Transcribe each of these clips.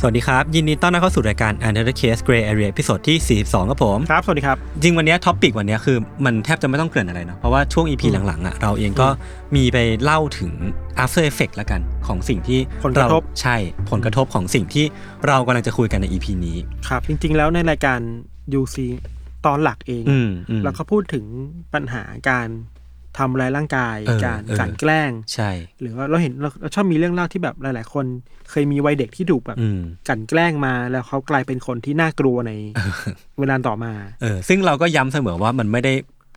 สวัสดีครับ ยินดีต้อนรับเข้าสู่รายการ Untitled Case Gray Area พิ o d ที่ 42 ครับผม ครับ สวัสดีครับ จริงวันนี้ท็อปิกวันนี้คือมันแทบจะไม่ต้องเกริ่นอะไรเนอะเพราะว่าช่วง EP หลังๆอะเราเองก็มีไปเล่าถึง after effect ละกันของสิ่งที่ผลกระทบเาใช่ผลกระทบของสิ่งที่เรากำลังจะคุยกันใน EP นี้ ครับ จริง ๆ แล้วในรายการ UC ตอนหลักเองอืมอืมเราก็พูดถึงปัญหาการ ทำร้ายร่างกายเออการเออกลันแกล้ง ใช่ หรือว่าเราเห็นเราเราชอบมีเรื่องเล่าที่แบบหลาย ๆ คนเคยมีวัยเด็กที่ถูกแบบอืมกลันแกล้งมาแล้วเขากลายเป็นคนที่น่ากลัวในเวลาต่อมาเออซึ่งเราก็ย้ำเสมอว่ามันไม่ได้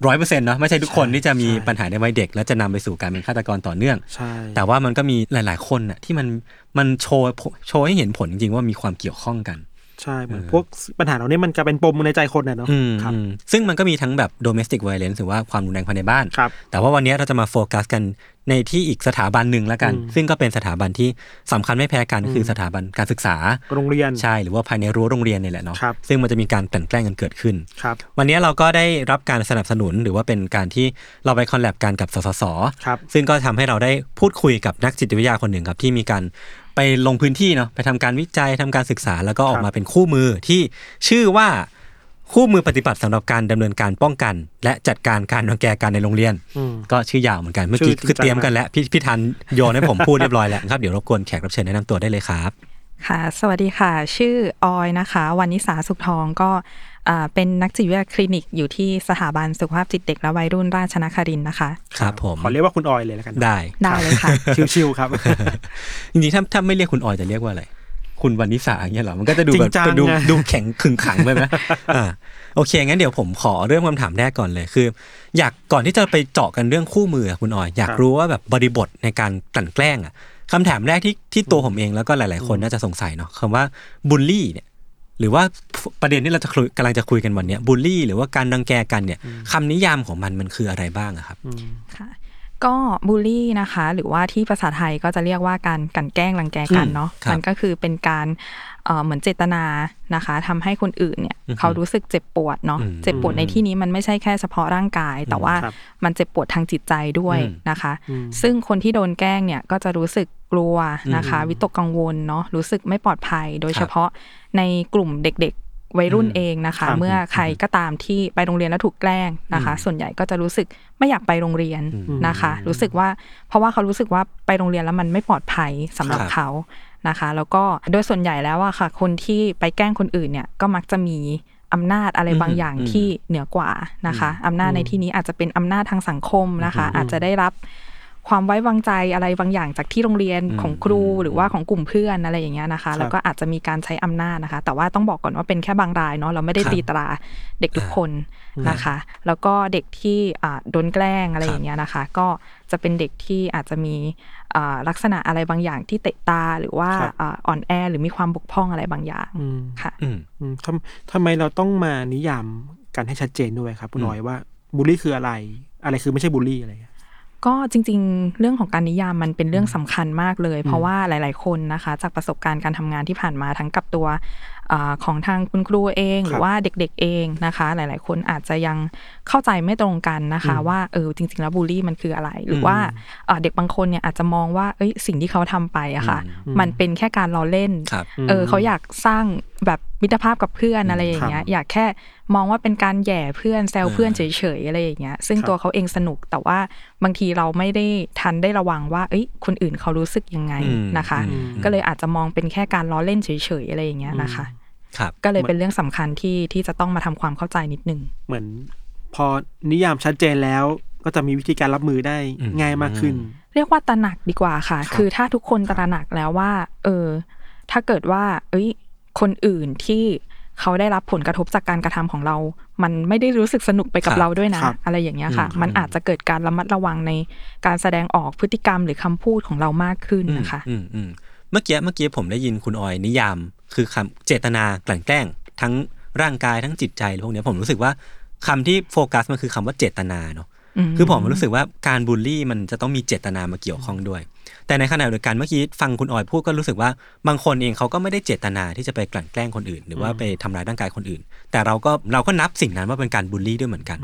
ร้อยเปอร์เซ็นต์เนาะไม่ใช่ทุกคนใช่ที่จะมีใช่ปัญหาในวัยเด็ก และจะนำไปสู่การเป็นฆาตกรต่อเนื่องใช่แต่ว่ามันก็มีหลาย ๆ คนน่ะที่มันมันโชว์โชว์ให้เห็นผลจริงๆว่ามีความเกี่ยวข้องกัน ใช่เหมือนพวกปัญหาเหล่านี้มันกลายเป็นปมในใจคนน่ะเนาะอืมครับอืมซึ่งมันก็มีทั้งแบบ domestic violence หรือว่าความรุนแรงภายในบ้านครับแต่ว่าวันนี้เราจะมาโฟกัสกัน ในที่อีกสถาบันหนึ่งแล้วกันอืมซึ่งก็เป็นสถาบันที่สำคัญไม่แพ้กันก็คือสถาบันการศึกษาโรงเรียนใช่หรือว่าภายในรั้วโรงเรียนเนี่ยแหละเนาะครับซึ่งมันจะมีการกลั่นแกล้งกันเกิดขึ้นครับวันนี้เราก็ได้รับการสนับสนุนหรือว่าเป็นการที่เราไปคอลแลบกันกับสสสครับซึ่งก็ทำให้เราได้พูดคุยกับนักจิตวิทยาคนหนึ่งครับที่มีการไปลงพื้นที่เนาะไปทำการวิจัยทำการศึกษาแล้วก็ออกมาเป็นคู่มือที่ชื่อว่า คู่มือปฏิบัติสำหรับการดำเนินการป้องกัน และจัดการการรังแกกันในโรงเรียนอืมก็ชื่อยาวเหมือนกันเมื่อกี้ชื่อจริงคือเตรียมจังมากกันแล้วพี่พี่ทันโยนให้ผมพูดเรียบร้อยแล้วครับเดี๋ยวรบกวนแขกรับเชิญแนะนำตัวได้เลยครับ ค่ะ สวัสดีค่ะ ชื่อออยนะคะวันนิสาสุขทองก็อ่าเป็นนักจิตวิทยาคลินิกอยู่ที่สถาบันสุขภาพจิตเด็กและวัยรุ่นราชนครินทร์นะคะ ครับผมขอเรียกว่าคุณออยเลยแล้วกันได้ได้เลยค่ะ ชิวๆครับจริงๆถ้าถ้าไม่เรียกคุณออยจะเรียกว่าอะไร คุณวันนิสาอย่างเงี้ยเหรอมันก็จะดูแบบจริงจังดูไงดูแข็งขึงขังไปไหมอ่าโอเคงั้นเดี๋ยวผมขอเริ่มคำถามแรกก่อนเลยคือ อยากก่อนที่จะไปเจาะกันเรื่องคู่มืออะคุณออย อยากรู้ว่าแบบบริบทในการกลั่นแกล้งอะคำถามแรกที่ที่ตัวผมเองแล้วก็หลาย ๆ คนน่าจะสงสัยเนาะคำว่าบูลลี่เนี่ยหรือว่าประเด็นที่เราจะคุยกำลังจะคุยกันวันเนี้ยบูลลี่ หรือว่าการรังแกกันเนี่ยคำนิยามของมันมันคืออะไรบ้างอะครับค่ะ ก็บูลลี่นะคะ หรือว่าที่ภาษาไทยก็จะเรียกว่าการกลั่นแกล้งรังแกกันเนาะครับมันก็คือเป็นการเอ่อเหมือนเจตนานะคะทำให้คนอื่นเนี่ยอือฮึเขารู้สึกเจ็บปวดเนาะอืมเจ็บปวดในที่นี้มันไม่ใช่แค่เฉพาะร่างกาย แต่ว่าครับมันเจ็บปวดทางจิตใจด้วยอืมนะคะอืมซึ่งคนที่โดนแกล้งเนี่ยก็จะรู้สึกกลัวนะคะอืมวิตกกังวลเนาะรู้สึกไม่ปลอดภัย โดยครับเฉพาะในกลุ่มเด็กๆ วัยรุ่นอืมเองนะคะครับเมื่อใครก็ตามที่ไปโรงเรียนแล้วถูกแกล้งนะคะ ส่วนใหญ่ก็จะรู้สึกไม่อยากไปโรงเรียนอืมนะคะ รู้สึกว่าเพราะว่าเขารู้สึกว่าไปโรงเรียนแล้วมันไม่ปลอดภัยสำหรับครับเขานะคะ แล้วก็โดยส่วนใหญ่แล้วอะค่ะ คนที่ไปแกล้งคนอื่นเนี่ยก็มักจะมีอำนาจอะไรบางอย่างอืมที่เหนือกว่านะคะอำนาจในที่นี้อาจจะเป็นอำนาจทางสังคมนะคะ อาจจะได้รับ ความไว้วางใจอะไรบางอย่างจากที่โรงเรียนอืมของครูอืมหรือว่าของกลุ่มเพื่อนอะไรอย่างเงี้ยนะคะ แล้วก็อาจจะมีการใช้อำนาจนะคะ แต่ว่าต้องบอกก่อนว่าเป็นแค่บางรายเนาะเราไม่ได้ครับตีตราเด็กทุกคนนะคะ แล้วก็เด็กที่อ่าโดนแกล้งอะไรอย่างเงี้ยนะคะ ก็จะเป็นเด็กที่อาจจะมีอ่าลักษณะอะไรบางอย่างที่เตะตาหรือว่าครับอ่าอ่อนแอหรือมีความบกพร่องอะไรบางอย่างอืมค่ะอืมอืมทำทำไมเราต้องมานิยามกันให้ชัดเจนด้วยครับคุณออยว่าบูลลี่คืออะไร อะไรคือไม่ใช่บูลลี่อะไรอย่างเงี้ย ก็จริงๆ เรื่องของการนิยามมันเป็นเรื่องสำคัญมากเลย เพราะว่าหลาย ๆ คนนะคะ จากประสบการณ์การทำงานที่ผ่านมาทั้งกับตัวอาของทางคุณครูเองครับหรือว่าเด็กๆเองนะคะ หลาย ๆ คนอาจจะยังเข้าใจไม่ตรงกันนะคะอืมว่าเออจริง ๆ แล้วบูลลี่มันคืออะไร หรือว่าอ่าเด็กบางคนเนี่ยอาจจะมองว่าเอ้ยสิ่งที่เขาทำไปอะค่ะอืมมันเป็นแค่การล้อเล่นครับเออเขาอยากสร้างแบบมิตรภาพกับเพื่อนอืมอะไรอย่างเงี้ยครับอยากแค่มองว่าเป็นการแหย่เพื่อนแซวเออเพื่อนเฉยๆอะไรอย่างเงี้ยซึ่งครับตัวเขาเองสนุกแต่ว่าบางทีเราไม่ได้ทันได้ระวังว่า เอ้ยคนอื่นเขารู้สึกยังไงอืมนะคะอืมก็เลยอาจจะมองเป็นแค่การล้อเล่นเฉยๆอะไรอย่างเงี้ยนะคะครับก็เลยเป็นเรื่องสำคัญที่ที่จะต้องมาทำความเข้าใจนิดนึง เหมือน พอนิยามชัดเจนแล้วก็จะมีวิธีการรับมือได้อืมง่ายมากขึ้น เรียกว่าตระหนักดีกว่าค่ะครับคือถ้าทุกคนตระหนักแล้วว่า เออ ถ้าเกิดว่า เอ้ย คนอื่นที่เขาได้รับผลกระทบจากการกระทำของเรา มันไม่ได้รู้สึกสนุกไปกับครับเราด้วยนะครับอะไรอย่างเงี้ยค่ะอืมมันอาจจะเกิดการระมัดระวังในการแสดงออกพฤติกรรมหรือคำพูดของเรามากขึ้นนะคะอืมอืมเมื่อกี้เมื่อกี้ผมได้ยินคุณออยนิยาม คือคำเจตนากลั่นแกล้ง ทั้งร่างกายทั้งจิตใจพวกเนี้ยผมรู้สึกว่า คำที่โฟกัสมันคือคำว่าเจตนาเนาะอืมคือผมรู้สึกว่าการบูลลี่มันจะต้องมีเจตนามาเกี่ยวข้องด้วย แต่ในขณะเดียวกันเมื่อกี้ฟังคุณออยพูดก็รู้สึกว่าบางคนเองเขาก็ไม่ได้เจตนาที่จะไปกลั่นแกล้งคนอื่น หรือว่าไปทำร้ายร่างกายคนอื่น แต่เราก็เราก็นับสิ่งนั้นว่าเป็นการบูลลี่ด้วยเหมือนกัน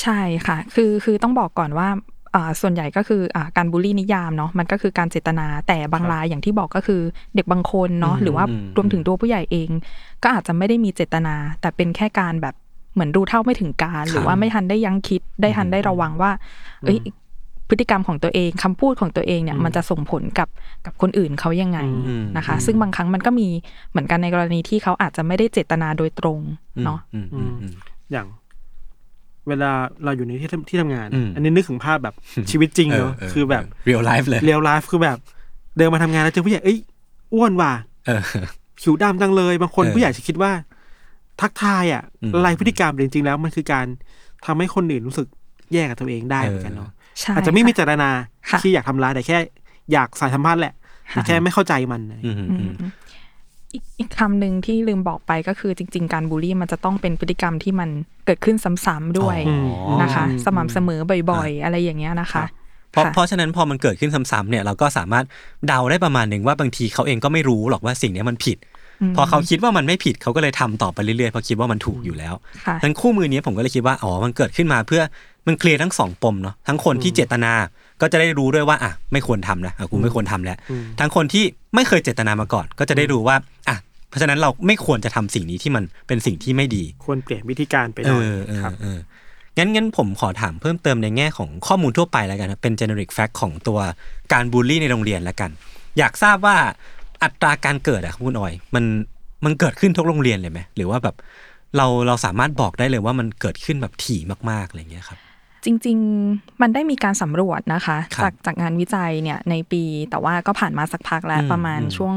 ใช่ค่ะ คือคือต้องบอกก่อนว่าอ่าส่วนใหญ่ก็คืออ่าการบูลลี่นิยามเนาะมันก็คือการเจตนาแต่บางรายอย่างที่บอกก็คือเด็กบางคนเนาะอืมหรือว่าอืมรวมถึงตัวผู้ใหญ่เอง ก็อาจจะไม่ได้มีเจตนา แต่เป็นแค่การแบบ เหมือนรู้เท่าไม่ถึงการ หรือว่าไม่ทันได้ยั้งคิดได้ทันได้ระวังว่า เอ้ยพฤติกรรมของตัวเองคำพูดของตัวเองเนี่ยมันจะส่งผลกับกับคนอื่นเขายังไงอืมนะคะอืมซึ่งบางครั้งมันก็มีเหมือนกันในกรณีที่เขาอาจจะไม่ได้เจตนาโดยตรงอืมเนาะอืมอืมอืมอย่างเวลาเราอยู่ในที่ทำที่ทำงานอืมอันนี้นึกถึงภาพแบบชีวิตจริงเนอะคือแบบ real life เลย real life คือแบบ เดินมาทำงานแล้วเจอผู้ใหญ่เอ้ยอ้วนว่ะเออผิวดำจังเลย บางคนเออผู้ใหญ่จะคิดว่า ทักทายอะอืมอะไรพฤติกรรมแต่จริงๆแล้วมันคือการทำให้คนอื่นรู้สึกแย่กับตัวเองได้เหมือนกันเนาะใช่อาจจะไม่มีค่เจตนาค่ะที่อยากทำร้ายแต่แค่ อยากสานสัมพันธ์แหละแต่แค่ไม่เข้าใจมันอะไรอืมอือืมมอีกอีกคำหนึ่งที่ลืมบอกไปก็คือจริง ๆ การบูลลี่มันจะต้องเป็นพฤติกรรมที่มันเกิดขึ้นซ้ำๆด้วยอ๋อนะคะอืมสม่ำเสมอบ่อยๆ อะไรอย่างเงี้ยนะคะเพราะค่ะเพราะฉะนั้นพอมันเกิดขึ้นซ้ำๆเนี่ยเราก็สามารถเดาได้ประมาณหนึ่งว่าบางทีเขาเองก็ไม่รู้หรอกว่าสิ่งเนี้ยมันผิด พอเขาคิดว่ามันไม่ผิดเขาก็เลยทำต่อไปเรื่อยๆเพราะคิดว่ามันถูกอยู่แล้วค่ะทั้งคู่มือนี้ผมก็เลยคิดว่าอ๋อมันเกิดขึ้นมาเพื่อมันเคลียร์ทั้งสองปมเนาะทั้งคนที่เจตนาก็จะได้รู้ด้วยว่าอะไม่ควรทำนะอะกูไม่ควรทำแล้ว ทั้งคนที่ไม่เคยเจตนามาก่อน ก็จะได้รู้ว่าอะเพราะฉะนั้นเราไม่ควรจะทำสิ่งนี้ที่มันเป็นสิ่งที่ไม่ดี ควรเปลี่ยนวิธีการไปหเอน่อยอเออครับเอองั้นงั้นผมขอถามเพิ่มเติมในแง่ของข้อมูลทั่วไปแล้วกันนะเป็น generic fact ของตัวการบูลลี่ในโรงเรียนแล้วกัน อยากทราบว่า อัตราการเกิดอะครับคุณออย มันมันเกิดขึ้นทุกโรงเรียนเลยไหมหรือว่าแบบเราเราสามารถบอกได้เลยว่ามันเกิดขึ้นแบบถี่มากๆอะไรอย่างเงี้ยครับ จริง ๆ มันได้มีการสำรวจนะคะครับจากจากงานวิจัยเนี่ยในปีแต่ว่าก็ผ่านมาสักพักแล้วอืมประมาณอืมช่วง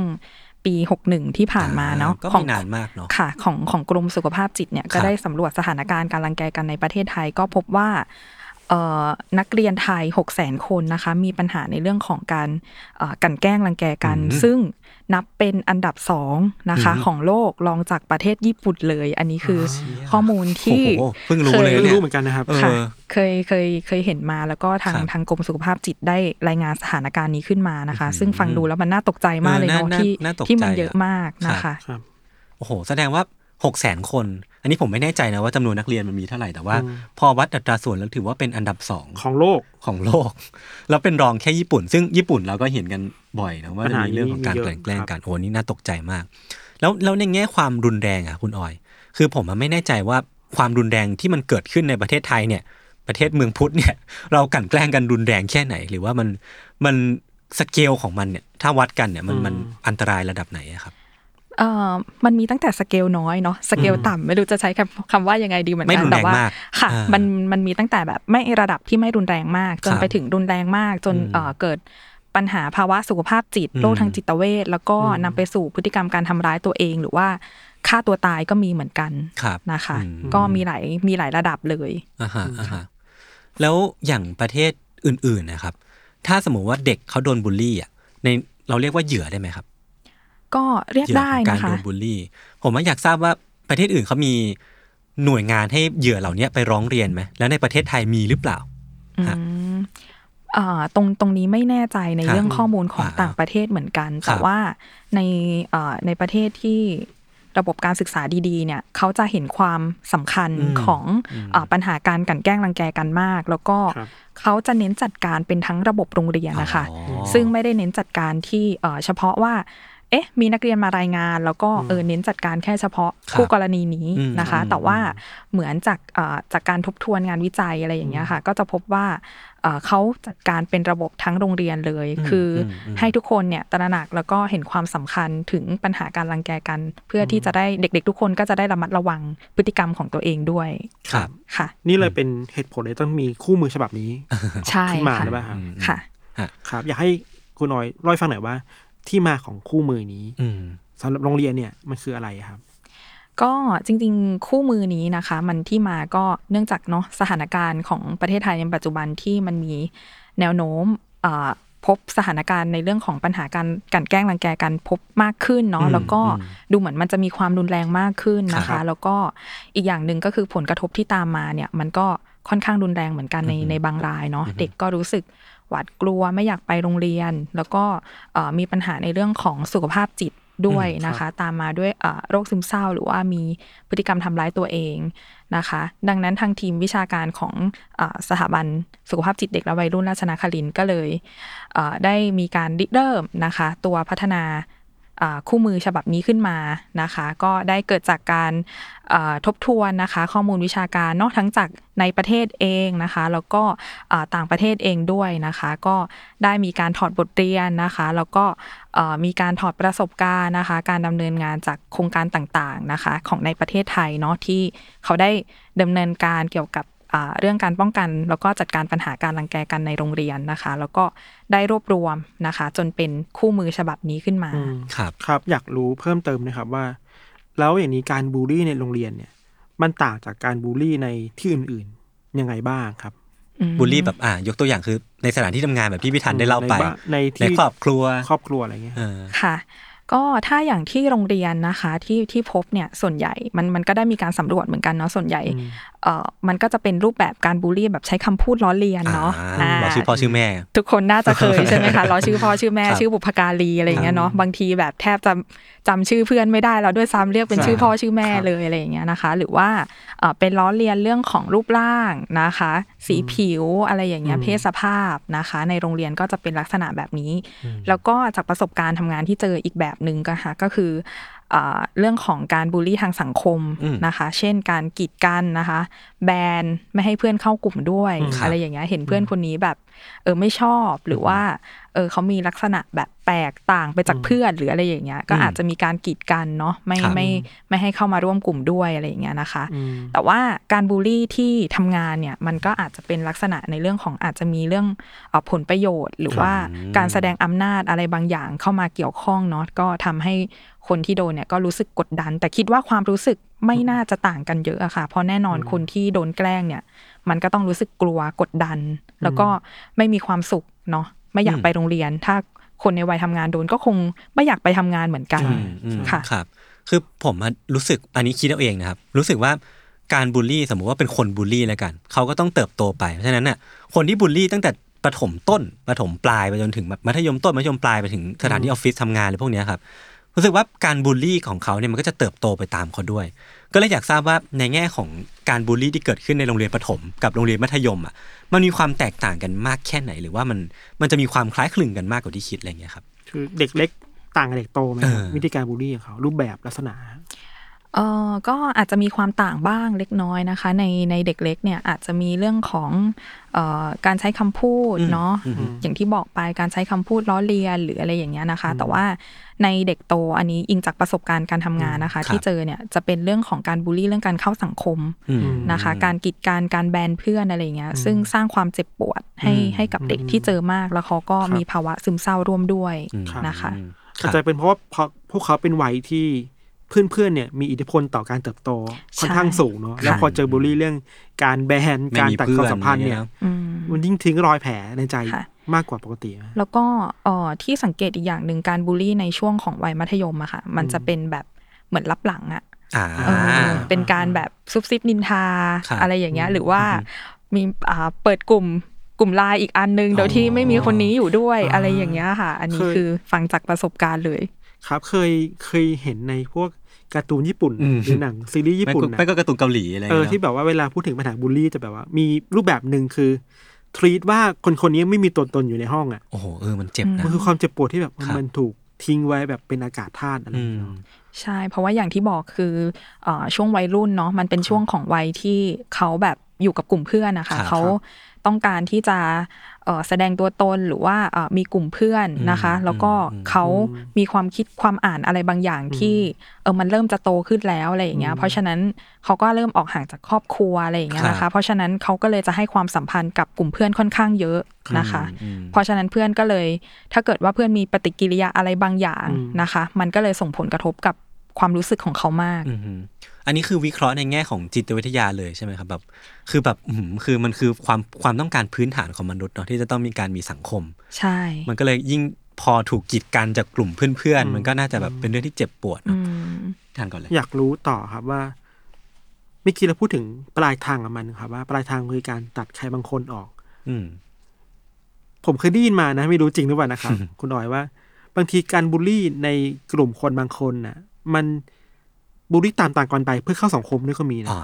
ปี61ที่ผ่านมาเนาะก็ขอไม่งนานมากเนาะค่ะของของกรมสุขภาพจิตเนี่ยครัก็บได้สำรวจสถานการณ์การรังแกกันในประเทศไทยก็พบว่าเอ่อนักเรียนไทย 6 0 0 0 0 0 คนนะคะ มีปัญหาในเรื่องของการเอ่อกลันแกล้งรังแกกัน ซึ่ง นับเป็นอันดับสองนะคะ ของโลกรองจากประเทศญี่ปุ่นเลย อันนี้คือข้อมูลที่โอ้โหเพิ่งรู้เลยเพิ่งเนี่ยรู้เหมือนกันนะครับเออค่ะเคยเคยเคยเห็นมาแล้วก็ทางครับทางกรมสุขภาพจิตได้รายงานสถานการณ์นี้ขึ้นมานะคะ ซึ่งฟังดูแล้วมันน่าตกใจมากเลยเออเนาะน่าที่น่าตกใจที่มันเยอะอะมากนะคะครับโอ้โห แสดงว่าหกแสนคน อันนี้ผมไม่แน่ใจนะว่าจำนวนนักเรียนมันมีเท่าไหร่แต่ว่า พอวัดอัตราส่วนแล้วถือว่าเป็นอันดับสองของโลกของโลก แล้วเป็นรองแค่ญี่ปุ่น ซึ่งญี่ปุ่นเราก็เห็นกันบ่อยนะว่าปัญจะหามีเรื่องของการนี้มีกเยลั่อะนแกล้งครับกันโอ้นี่น่าตกใจมาก แล้วแล้วในแง่ความรุนแรงอะคุณออย คือผมอะไม่แน่ใจว่าความรุนแรงที่มันเกิดขึ้นในประเทศไทยเนี่ย ประเทศเมืองพุทธเนี่ย เรากลั่นแกล้งกันรุนแรงแค่ไหน หรือว่ามันมันสเกลของมันเนี่ยถ้าวัดกันเนี่ยมันมันอันตรายระดับไหนอะครับ เอ่อมันมีตั้งแต่สเกลน้อยเนาะสเกลต่ำไม่รู้จะใช้คำคำว่ายังไงดีเหมือนไม่กัรุนนแรงแต่ว่ามากค่ะอ่ามัมันมันมีตั้งแต่แบบไม่ระดับที่ไม่รุนแรงมาก จนครับไปถึงรุนแรงมากจนอืมเอ่อเกิดปัญหาภาวะสุขภาพจิตอืมโรคทางจิตเวชแล้วก็นำไปสู่พฤติกรรมการทำร้ายตัวเอง หรือว่าฆ่าตัวตายก็มีเหมือนกันครับนะคะอืมก็มีหลายมีหลายระดับเลยอ่าฮะอ่าฮะแล้วอย่างประเทศอื่นๆนะครับ ถ้าสมมติว่าเด็กเขาโดนบูลลี่อะในเราเรียกว่าเหยื่อได้ไหมครับ ก็เรียกเหยื่อได้ของการนะคะโดนบูลลี่ ผมว่าอยากทราบว่าประเทศอื่นเขามีหน่วยงานให้เหยื่อเหล่านี้ไปร้องเรียนไหมแล้วในประเทศไทยมีหรือเปล่าอืฮะมอ่าตรงตรงนี้ไม่แน่ใจในครับเรื่องข้อมูลของอ่าต่างประเทศเหมือนกันครับแต่ว่าในเอ่อในประเทศที่ระบบการศึกษาดีๆ เนี่ยเขาจะเห็นความสำคัญอืมของอาปัญหาการกลันแกล้งรังแกกันมาก แล้วก็ครับเขาจะเน้นจัดการเป็นทั้งระบบโรงเรียนนะคะอ๋อซึ่งไม่ได้เน้นจัดการที่เอ่อเฉพาะว่า เอ๊ะ มีนักเรียนมารายงาน แล้วก็เออเน้นจัดการแค่เฉพาะครับคู่กรณีนี้อืมนะคะอืมแต่ว่าเหมือนจากเอ่อจากการทบทวนงานวิจัยอะไรอย่างเงี้ยค่ะ ก็จะพบว่าเอ่อเขาจัดการเป็นระบบทั้งโรงเรียนเลยอืมคืออมอืมให้ทุกคนเนี่ยตระหนักแล้วก็เห็นความสำคัญถึงปัญหาการรังแกกัน เพื่อที่จะได้เด็ก ๆ ทุกคนก็จะได้ระมัดระวังพฤติกรรมของตัวเองด้วยครับค่ะ นี่เลยเป็นเหตุผลเลยต้องมีคู่มือฉบับนี้ใช่ขึ้นมาค่ะหรือเปล่าครับค่ะครับ อยากให้คุณน้อยเล่าให้ฟังหน่อยว่า ที่มาของคู่มือนี้อืมสำหรับโรงเรียนเนี่ยมันคืออะไรครับ ก็จริงๆ คู่มือนี้นะคะ มันที่มาก็เนื่องจากเนาะสถานการณ์ของประเทศไทยในปัจจุบันที่มันมีแนวโน้มเอ่อพบสถานการณ์ในเรื่องของปัญหาการกลันแกล้งรังแกกันพบมากขึ้นอืเนาะมแล้วก็อืมดูเหมือนมันจะมีความรุนแรงมากขึ้นนะครัคะบแล้วก็อีกอย่างหนึ่งก็คือผลกระทบที่ตามมาเนี่ยมันก็ค่อนข้างรุนแรงเหมือนกันในในบางรายเนาะเด็กก็รู้สึก หวาดกลัวไม่อยากไปโรงเรียน แล้วก็เอ่อมีปัญหาในเรื่องของสุขภาพจิตด้วยนะคะ ตามมาด้วยเอ่อโรคซึมเศร้า หรือว่ามีพฤติกรรมทำร้ายตัวเองนะคะ ดังนั้นทางทีมวิชาการของเออสถาบันสุขภาพจิตเด็กและวัยรุ่นราชนครินทร์ก็เลยเอ่อได้มีการริเริ่มนะคะ ตัวพัฒนาอ่า คู่มือฉบับนี้ขึ้นมานะคะ ก็ได้เกิดจากการทบทวนนะคะ ข้อมูลวิชาการนอกทั้งจากในประเทศเองนะคะ แล้วก็ต่างประเทศเองด้วยนะคะ ก็ได้มีการถอดบทเรียนนะคะ แล้วก็มีการถอดประสบการณ์นะคะ การดำเนินงานจากโครงการต่างๆนะคะ ของในประเทศไทยเนาะที่เขาได้ดำเนินการเกี่ยวกับ เรื่องการป้องกันแล้วก็จัดการปัญหาการรังแกกันในโรงเรียนนะคะ แล้วก็ได้รวบรวมนะคะ จนเป็นคู่มือฉบับนี้ขึ้นมาอืมครับครับอยากรู้เพิ่มเติมนะครับว่า แล้วอย่างนี้การบูลลี่ในโรงเรียนเนี่ย มันต่างจากการบูลลี่ในที่อื่นๆยังไงบ้างครับบูลลี่แบบอ่ายกตัวอย่างคือในสถานที่ทำงานแบบที่พี่ทันได้เล่าไป ในบ้านในที่ในครอบครัวครอบครัวอะไรเงี้ยเออค่ะ ก็ถ้าอย่างที่โรงเรียนนะคะที่ที่พบเนี่ยส่วนใหญ่มันมันก็ได้มีการสำรวจเหมือนกันเนาะส่วนใหญ่เอ่อมันก็จะเป็นรูปแบบการบูลลี่แบบใช้คำพูดล้อเลียนเนาะอ่าบอกชื่อพ่อชื่อแม่ ทุกคนน่าจะเคยใช่ไหมคะล้อชื่อพ่อชื่อแม่ครับชื่อบุพการีอะไรอย่างเงี้ยเนาะบางทีแบบแทบจะจำชื่อเพื่อนไม่ได้แล้วด้วยซ้ำเรียกเป็นใช่ชื่อพ่อชื่อแม่ครับเลยอะไรอย่างเงี้ยนะคะ หรือว่าเอ่อเป็นล้อเลียนเรื่องของรูปร่างนะคะ สีผิวอะไรอย่างเงี้ยเพศสภาพนะคะ ในโรงเรียนก็จะเป็นลักษณะแบบนี้ แล้วก็จากประสบการณ์ทำงานที่เจออีกแบบหนึ่งก็ค่ะก็คือ เอ่อเรื่องของการบูลลี่ทางสังคมอืมนะคะ เช่นการกีดกันนะคะ แบนไม่ให้เพื่อนเข้ากลุ่มด้วยครับอะไรอย่างเงี้ย เห็นเพื่อนคนนี้แบบ เออไม่ชอบหรือว่า เออเขามีลักษณะแบบแปลกต่างไปจากเพื่อนหรืออะไรอย่างเงี้ย ก็อืมอาจจะมีการกีดกันเนาะไม่ครับไม่ไม่ให้เข้ามาร่วมกลุ่มด้วยอะไรอย่างเงี้ยนะคะอืมแต่ว่าการบูลลี่ที่ทำงานเนี่ยมันก็อาจจะเป็นลักษณะในเรื่องของอาจจะมีเรื่องเออผลประโยชน์ หรือว่าการแสดงอำนาจอะไรบางอย่างเข้ามาเกี่ยวข้องเนาะก็ทำให้คนที่โดนเนี่ยก็รู้สึกกดดัน แต่คิดว่าความรู้สึกไม่น่าจะต่างกันเยอะอะค่ะ เพราะแน่นอนคนที่โดนแกล้งเนี่ย มันก็ต้องรู้สึกกลัวกดดัน แล้วก็ไม่มีความสุขเนาะไม่อยากอืมไปโรงเรียน ถ้าคนในวัยทำงานโดนก็คงไม่อยากไปทำงานเหมือนกันอืมอืมค่ะครับ คือผมอะรู้สึกอันนี้คิดเอาเองนะครับ รู้สึกว่าการบูลลี่สมมุติว่าเป็นคนบูลลี่แล้วกัน เขาก็ต้องเติบโตไปเพราะฉะนั้นน่ะคนที่บูลลี่ตั้งแต่ประถมต้นประถมปลายไปจนถึงแบบมัธยมต้นมัธยมปลายไปถึงสถานที่ออฟฟิศทำงานอะไรพวกเนี้ยครับรู้สึกว่าการบูลลี่ของเขาเนี่ยมันก็จะเติบโตไปตามเขาด้วย ก็เลยอยากทราบว่าในแง่ของการบูลลี่ที่เกิดขึ้นในโรงเรียนประถม กับโรงเรียนมัธยมอะมันมีความแตกต่างกันมากแค่ไหน หรือว่ามันมันจะมีความคล้ายคลึงกันมากกว่าที่คิดอะไรอย่างเงี้ยครับคือเด็กเล็กต่างกับเด็กโตไหมครับเออวิธีการบูลลี่ของเขารูปแบบลักษณะ เออก็อาจจะมีความต่างบ้างเล็กน้อยนะคะ ในในเด็กเล็กเนี่ยอาจจะมีเรื่องของเอ่อการใช้คำพูดอืมเนาะอืมอย่างที่บอกไปการใช้คำพูดล้อเลียนหรืออะไรอย่างเงี้ยนะคะ แต่ว่าในเด็กโตอันนี้อิงจากประสบการณ์การทำงานนะคะ ที่เจอเนี่ยจะเป็นเรื่องของการบูลลี่เรื่องการเข้าสังคมอืมนะคะ การกีดการการแบนเพื่อนอะไรอย่างเงี้ยซึ่งสร้างความเจ็บปวดให้อืมให้กับเด็กที่เจอมากแล้วเขาก็ครับมีภาวะซึมเศร้าร่วมด้วยอืมนะคะอืมคอารัจบจะเป็นเพราะว่าพอพวกเขาเป็นวัยที่ เพื่อนๆเนี่ยมีอิทธิพลต่อการเติบโตค่อนข้างสูงเนาะแล้วพอเจอบูลลี่เรื่องการแบนไม่การมีตัดเพื่ควาอมนสัมพันธ์เนี่ยอะไรเงี้ยอืมมันยิ่งทิ้งรอยแผลในใจค่ะมากกว่าปกติไหมแล้วก็เอ่อที่สังเกตอีกอย่างหนึ่งการบูลลี่ในช่วงของวัยมัธยมอะค่ะ มันจะเป็นแบบเหมือนรับหลังอะอ่าเออเป็นการแบบซุบซิบนินทาครับอะไรอย่างเงี้ย หรือว่ามีอ่าเปิดกลุ่มกลุ่มไลน์อีกอันนึง โดยที่ไม่มีคนนี้อยู่ด้วยอ่าอะไรอย่างเงี้ยค่ะ อันนี้เคยคือฟังจากประสบการณ์เลย ครับเคยเคยเห็นในพวกการ์ตูนญี่ปุ่นอืมหรือหนังซีรีส์ญี่ไม่ปุ่นก็นะไม่ก็การ์ตูนเกาหลีอะไรเออเงี้ยที่แบบว่าเวลาพูดถึงปัญหาบูลลี่จะแบบว่า มีรูปแบบหนึ่งคือทรีตว่าคนคนนี้ไม่มีตัวตนอยู่ในห้องอะโอ้โหเออมันเจ็บนะมันคือความเจ็บปวดที่แบบครับมันถูกทิ้งไว้แบบเป็นอากาศธาตุอะไรออืย่างมเงี้ยเนอะใช่ เพราะว่าอย่างที่บอกคือเอ่อช่วงวัยรุ่นเนาะมันเป็นช่วงของวัยที่เขาแบบอยู่กับกลุ่มเพื่อนนะคะครับเขาต้องการที่จะเอ่อ แสดงตัวตนหรือว่าเอ่อมีกลุ่มเพื่อนนะคะอืมแล้วก็อืมเขามีความคิดความอ่านอะไรบางอย่างที่เออมันเริ่มจะโตขึ้นแล้วอะไรอย่างเงี้ยเพราะฉะนั้นเขาก็เริ่มออกห่างจากครอบครัวอะไรอย่างเงี้ยนะครัคะบเพราะฉะนั้นเขาก็เลยจะให้ความสัมพันธ์กับกลุ่มเพื่อนค่อนข้างเยอะนะคะอืมเพราะฉะนั้นเพื่อนก็เลย ถ้าเกิดว่าเพื่อนมีปฏิกิริยาอะไรบางอย่างนะคะ มันก็เลยส่งผลกระทบกับความรู้สึกของเขามาก อืมฮึอันนี้คือวิเคราะห์ในแง่ของจิตวิทยาเลยใช่ไหมครับแบบคือแบบอื้อหือคือมันคือความความต้องการพื้นฐานของมนุษย์เนาะที่จะต้องมีการมีสังคม ใช่ มันก็เลยยิ่งพอถูกกีดกันจากกลุ่มเพื่อนๆ มันก็น่าจะแบบเป็นเรื่องที่เจ็บปวดอืเนาะมทานก่อนเลยอยากรู้ต่อครับว่าเมื่อกี้เราพูดถึงปลายทางของมันครับว่าปลายทางคือการตัดใครบางคนออก อืมผมเคยได้ยินมานะ ไม่รู้จริงหรือเปล่านะครับคุณอ๋อยว่า บางทีการบูลลี่ในกลุ่มคนบางคนน่ะ มัน บูลลี่ตามต่างกันไปเพื่อเข้าสังคมด้วยก็มีนะอ๋อ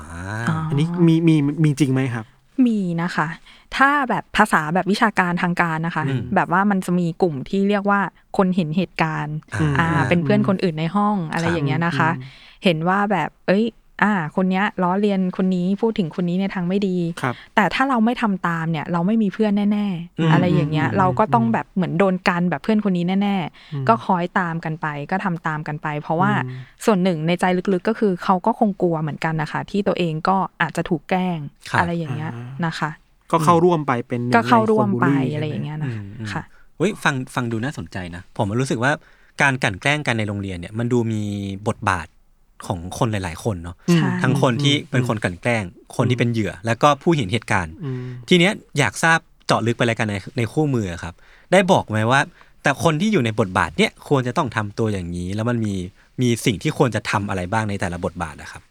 อันนี้มีมีมีจริงไหมครับ มีนะคะ ถ้าแบบภาษาแบบวิชาการทางการนะคะอืมแบบว่ามันจะมีกลุ่มที่เรียกว่าคนเห็นเหตุการณ์ อ่าอ่าเป็นเพื่อนคนอื่นในห้องอะไรครับอย่างเงี้ยนะคะอืมเห็นว่าแบบ เอ้ย อ่า คนเนี้ยล้อเลียนคนนี้พูดถึงคนนี้ในทางไม่ดีครับ แต่ถ้าเราไม่ทำตามเนี่ย เราไม่มีเพื่อนแน่อืมๆอะไรอย่างเงี้ยอืมเราก็ต้องแบบเหมือนโดนกันแบบเพื่อนคนนี้แน่อืมๆก็คอยตามกันไป ก็ทำตามกันไป เพราะว่าอืมส่วนหนึ่งในใจลึกๆก็คือเขาก็คงกลัวเหมือนกันนะคะ ที่ตัวเองก็อาจจะถูกแกล้งครับอะไรอย่างเงี้ยนะคะ ก็เข้าร่วมไปเป็นหนึ่งก็เข้าในคนร่วมบูลไปลี่อะไรใช่หมอย่างเงี้ยนะอืมอืมค่ะเฮ้ยฟังฟังดูน่าสนใจนะ ผมรู้สึกว่าการกลั่นแกล้งกันในโรงเรียนเนี่ยมันดูมีบทบาท ของคนหลาย ๆ คนเนาะใช่ทั้งคนที่เป็นคนกลั่นแกล้ง คนที่เป็นเหยื่อ แล้วก็ผู้เห็นเหตุการณ์อืมทีเนี้ยอยากทราบเจาะลึกไปเลยกันในในคู่มือครับ ได้บอกไหมว่า แต่คนที่อยู่ในบทบาทเนี่ยควรจะต้องทำตัวอย่างนี้ แล้วมันมีมีสิ่งที่ควรจะทำอะไรบ้างในแต่ละบทบาทนะครับ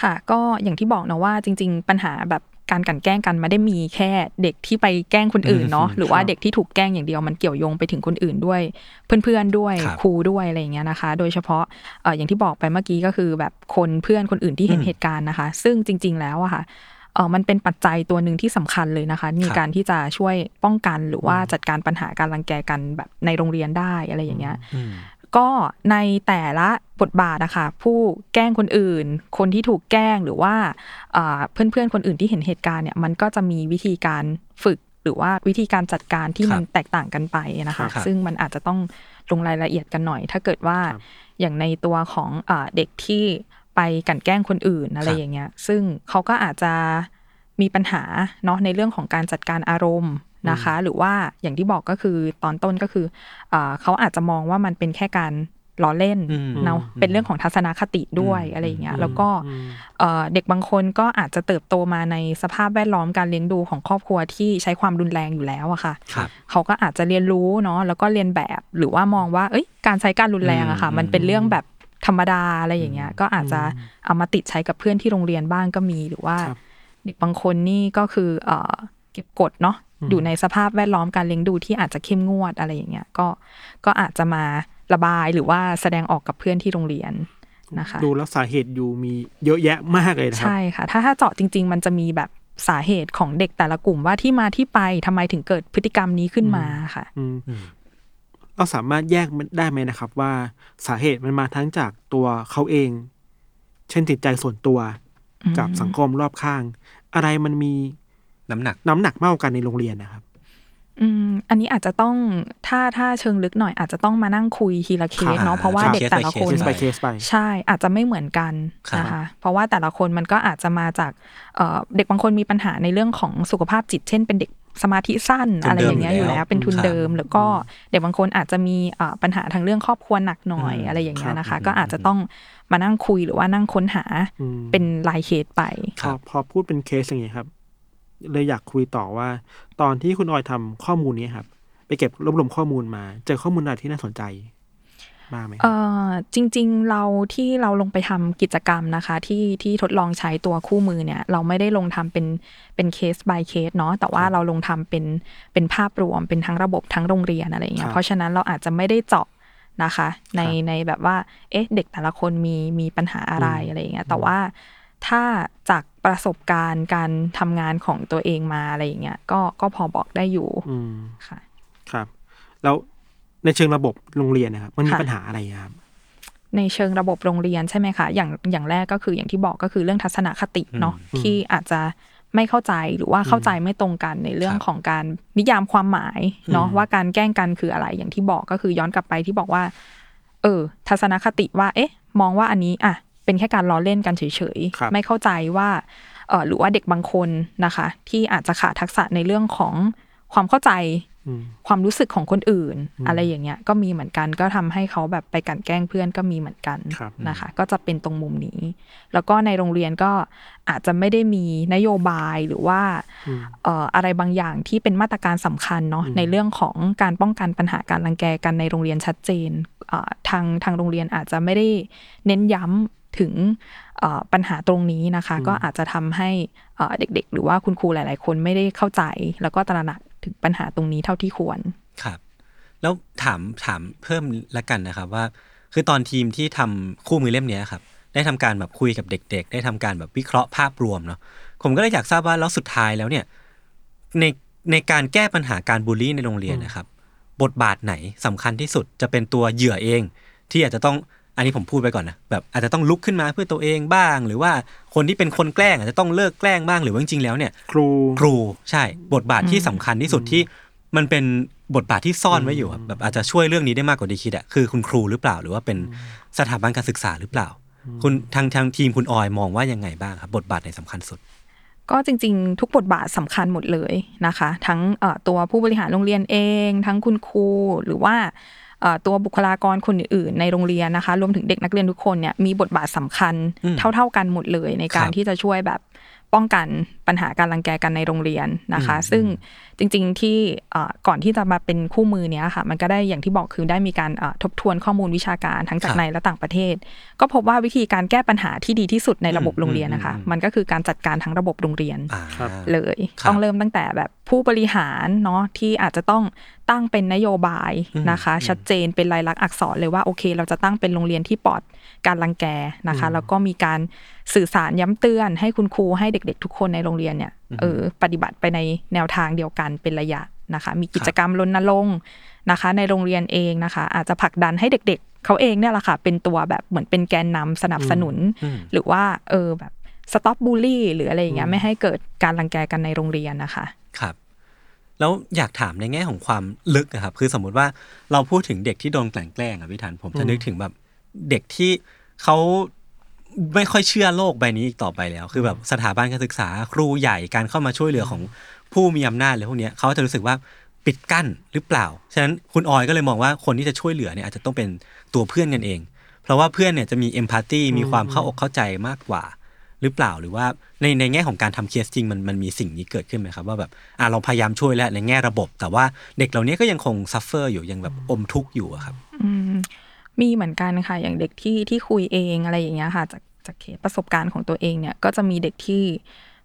ค่ะ ก็อย่างที่บอกนะว่าจริง ๆ ปัญหาแบบ การกลั่นแกล้งกันไม่ได้มีแค่เด็กที่ไปแกล้งคนอื่นเนาะอืมหรือว่าครับเด็กที่ถูกแกล้งอย่างเดียวมันเกี่ยวโยงไปถึงคนอื่นด้วย เพื่อนๆด้วยครับครูด้วยอะไรอย่างเงี้ยนะคะ โดยเฉพาะเอ่ออย่างที่บอกไปเมื่อกี้ก็คือแบบคนเพื่อนคนอื่นที่เห็นอืมเหตุการณ์นะคะ ซึ่งจริง ๆ แล้วอะค่ะเออมันเป็นปัจจัยตัวหนึ่งที่สำคัญเลยนะคะในครับการที่จะช่วยป้องกันหรือว่าจัดการปัญหาการรังแกกันแบบในโรงเรียนได้อะไรอย่างเงี้ยอืม ก็ในแต่ละบทบาทนะคะผู้แกล้งคนอื่น คนที่ถูกแกล้งหรือว่าเพื่อนเพื่อนๆคนอื่นที่เห็นเหตุการณ์เนี่ยมันก็จะมีวิธีการฝึกหรือว่าวิธีการจัดการที่ครับมันแตกต่างกันไปนะคะครับซึ่งมันอาจจะต้องลงรายละเอียดกันหน่อย ถ้าเกิดว่าครับอย่างในตัวของเออเด็กที่ไปกลั่นแกล้งคนอื่นอะไรครับอย่างเงี้ย ซึ่งเขาก็อาจจะมีปัญหาเนาะในเรื่องของการจัดการอารมณ์ นะคะ หรือว่าอย่างที่บอกก็คือตอนต้นก็คือเอ่อเขาอาจจะมองว่ามันเป็นแค่การล้อเล่นอืมเนาะอืมเป็นเรื่องของทัศนคติด้วยอืมอะไรอย่างเงี้ยอืมแล้วก็เอ่อเด็กบางคนก็อาจจะเติบโตมาในสภาพแวดล้อมการเลี้ยงดูของครอบครัวที่ใช้ความรุนแรงอยู่แล้วอะค่ะครับเขาก็อาจจะเรียนรู้เนาะแล้วก็เรียนแบบหรือว่ามองว่าเอ้ยการใช้การรุนแรงอะค่ะอืมมันเป็นเรื่องแบบธรรมดาอะไรอย่างเงี้ย ก็อาจจะเอามาติดใช้กับเพื่อนที่โรงเรียนบ้างก็มีหรือว่าครับเด็กบางคนนี่ก็คือเอ่อเก็บกดเนาะ อยู่ในสภาพแวดล้อมการเลี้ยงดูที่อาจจะเข้มงวดอะไรอย่างเงี้ย ก็ก็อาจจะมาระบายหรือว่าแสดงออกกับเพื่อนที่โรงเรียนนะคะดูแล้วสาเหตุอยู่มีเยอะแยะมากเลยนะครับใช่ค่ะ ถ้าถ้าเจาะจริง ๆ มันจะมีแบบสาเหตุของเด็กแต่ละกลุ่มว่าที่มาที่ไปทำไมถึงเกิดพฤติกรรมนี้ขึ้นมาค่ะอืมอืมเราสามารถแยกมันได้ไหมนะครับ ว่าสาเหตุมันมาทั้งจากตัวเขาเอง เช่นจิตใจส่วนตัวกับสังคมรอบข้าง อะไรมันมี น้ำหนักน้ำหนักมากกว่ากันในโรงเรียนนะครับ อืม อันนี้อาจจะต้องถ้าถ้าเชิงลึกหน่อยอาจจะต้องมานั่งคุยทีละเคสเนาะเพราะว่าครับเด็กแต่ละคนเคส by เคสไปใช่อาจจะไม่เหมือนกันครับนะคะเพราะว่าแต่ละคนมันก็อาจจะมาจากเอ่อเด็กบางคนมีปัญหาในเรื่องของสุขภาพจิต เช่นเป็นเด็กสมาธิสั้นทุนอะไรอย่างเงี้ยเดิมออยู่ยู่แล้แล้ววเป็นทุนครับเดิม แล้วก็เด็กบางคนอาจจะมีเอ่อปัญหาทางเรื่องครอบครัวหนักหน่อยอืมอะไรอย่างเงี้ยนะครัคะบก็อาจจะต้องมานั่งคุยหรือว่านั่งค้นหาอืมเป็นรายเคสไปพอพอพูดเป็นเคสอย่างนี้ครับ เลยอยากคุยต่อว่า ตอนที่คุณออยทำข้อมูลนี้ครับ ไปเก็บรวบรวมข้อมูลมา เจอข้อมูลอะไรที่น่าสนใจบ้างไหมครับเอ่อจริง ๆ เราที่เราลงไปทำกิจกรรมนะคะ ที่ที่ทดลองใช้ตัวคู่มือเนี่ย เราไม่ได้ลงทำเป็นเป็นเคส by เคสเนาะแต่ว่าเราลงทำเป็นเป็นภาพรวมเป็นทั้งระบบทั้งโรงเรียนอะไรอย่างเงี้ครัยบเพราะฉะนั้นเราอาจจะไม่ได้เจาะนะคะ ในในแบบว่า เอ๊ะ เด็กแต่ละคนมีมีปัญหาอะไรอะไรอย่างเงี้ยแต่ว่า ถ้าจากประสบการณ์การทำงานของตัวเองมาอะไรอย่างเงี้ยก็ก็พอบอกได้อยู่อืมค่ะ ครับ แล้วในเชิงระบบโรงเรียนนะครับ มันมีค่ะปัญหาอะไรครับในเชิงระบบโรงเรียนใช่ไหมคะอย่างอย่างแรกก็คืออย่างที่บอกก็คือเรื่องทัศนคติเนาะที่อาจจะไม่เข้าใจหรือว่าเข้าใจไม่ตรงกันในเรื่องครับของการนิยามความหมายเนาะว่าการแกล้งกันคืออะไร อย่างที่บอกก็คือย้อนกลับไปที่บอกว่า เออ ทัศนคติว่า เอ๊ะ มองว่าอันนี้อะ เป็นแค่การล้อเล่นกันเฉยครับๆไม่เข้าใจว่าเออหรือว่าเด็กบางคนนะคะ ที่อาจจะขาดทักษะในเรื่องของความเข้าใจอืมความรู้สึกของคนอื่น อะไรอย่างเงี้ยก็มีเหมือนกันก็ทำให้เขาแบบไปกลันแกล้งเพื่อนก็มีเหมือนกันครับนะคะ ก็จะเป็นตรงมุมนี้ แล้วก็ในโรงเรียนก็อาจจะไม่ได้มีนโยบายหรือว่าเอ่ออะไรบางอย่างที่เป็นมาตรการสำคัญเนาะในเรื่องของการป้องกันปัญหาการรังแกกันในโรงเรียนชัดเจนเอ่อทางทางโรงเรียนอาจจะไม่ได้เน้นย้ำ ถึงเอ่อปัญหาตรงนี้นะคะ ก็อาจจะทำให้เอ่อเด็กๆ หรือว่าคุณครูหลาย ๆ คนไม่ได้เข้าใจ แล้วก็ตระหนักถึงปัญหาตรงนี้เท่าที่ควรครับแล้วถามถามเพิ่มละกันนะครับว่า คือตอนทีมที่ทำคู่มือเล่มเนี้ยครับ ได้ทำการแบบคุยกับเด็ก ๆ ได้ทำการแบบวิเคราะห์ภาพรวมเนาะผมก็เลยอยากทราบว่าแล้วสุดท้ายแล้วเนี่ยในในการแก้ปัญหาการบูลลี่ในโรงเรียนนะครับ บทบาทไหนสำคัญที่สุดจะเป็นตัวเหยื่อเอง ที่อาจจะต้อง อันนี้ผมพูดไปก่อนนะแบบอาจจะต้องลุกขึ้นมาเพื่อตัวเองบ้าง หรือว่าคนที่เป็นคนแกล้งอาจจะต้องเลิกแกล้งบ้างหรือว่าจริงๆแล้วเนี่ย ครูครูใช่บทบาทที่สำคัญที่สุดที่มันเป็นบทบาทที่ซ่อนไว้อยู่อะแบบอาจจะช่วยเรื่องนี้ได้มากกว่าที่คิดอะคือคุณครูหรือเปล่า หรือว่าเป็นสถาบันการศึกษาหรือเปล่า คุณทางทางทีมคุณออยมองว่ายังไงบ้างครับบทบาทไหนสำคัญสุดก็จริงๆ ทุกบทบาทสำคัญหมดเลยนะคะ ทั้งเอ่อตัวผู้บริหารโรงเรียนเอง ทั้งคุณครูหรือว่าเอ่อ ตัวบุคลากรคนอื่นๆในโรงเรียนนะคะ รวมถึงเด็กนักเรียนทุกคนเนี่ยมีบทบาทสำคัญอืมเท่า ๆกันหมดเลยในการครับที่จะช่วยแบบ ป้องกันปัญหาการรังแกกันในโรงเรียนนะคะอืมซึ่งจริงๆที่เอ่อก่อนที่จะมาเป็นคู่มือเนี้ยค่ะ มันก็ได้อย่างที่บอกคือได้มีการเอ่อทบทวนข้อมูลวิชาการทั้งจากในและต่างประเทศ ก็พบว่าวิธีการแก้ปัญหาที่ดีที่สุดในระบบโรงเรียนนะคะ มันก็คือการจัดการทั้งระบบโรงเรียนอ่าครับเลยครับต้องเริ่มตั้งแต่แบบผู้บริหารเนาะที่อาจจะต้องตั้งเป็นนโยบายอืมนะคะอืมชัดเจนเป็นลายลักษณ์อักษรเลยว่าโอเค เราจะตั้งเป็นโรงเรียนที่ปลอด การรังแกนะคะ แล้วก็มีการสื่อสารย้ำเตือนให้คุณครูให้เด็ก ๆ ทุกคนในโรงเรียนเนี่ยเออปฏิบัติไปในแนวทางเดียวกันเป็นระยะนะคะ มีกิจกรรมรณรงค์นะคะ ในโรงเรียนเองนะคะ อาจจะผลักดันให้เด็ก ๆเขาเองเนี่ยแหละค่ะเป็นตัวแบบเหมือนเป็นแกนนำสนับสนุนอืมหรือว่าเออแบบสต็อปบูลลี่หรืออะไรอย่างเงี้ยไม่ให้เกิดการรังแกกันในโรงเรียนนะคะ ครับ แล้วอยากถามในแง่ของความลึกอะครับ คือสมมุติว่าเราพูดถึงเด็กที่โดนกลั่นแกล้งอะพี่ทันผมจะนึกถึงแบบเด็กที่ เขาไม่ค่อยเชื่อโลกใบนี้อีกต่อไปแล้ว คือแบบสถาบันการศึกษาครูใหญ่การเข้ามาช่วยเหลือของผู้มีอำนาจเลยพวกเนี้ยเขาจะรู้สึกว่าปิดกั้นหรือเปล่า ฉะนั้นคุณออยก็เลยมองว่าคนที่จะช่วยเหลือเนี่ยอาจจะต้องเป็นตัวเพื่อนกันเอง เพราะว่าเพื่อนเนี่ยจะมีเอมพัตตีมีความเข้าอกเข้าใจมากกว่า หรือเปล่าหรือว่าในในแง่ของการทำเคสจริงมันมันมีสิ่งนี้เกิดขึ้นไหมครับ ว่าแบบอะเราพยายามช่วยแล้วในแง่ระบบ แต่ว่าเด็กเหล่านี้ก็ยังคง suffer อยู่ยังแบบอมทุกข์อยู่อะครับ อืม มีเหมือนกันค่ะ อย่างเด็กที่ที่คุยเองอะไรอย่างเงี้ยค่ะ จากจากเคสประสบการณ์ของตัวเองเนี่ย ก็จะมีเด็กที่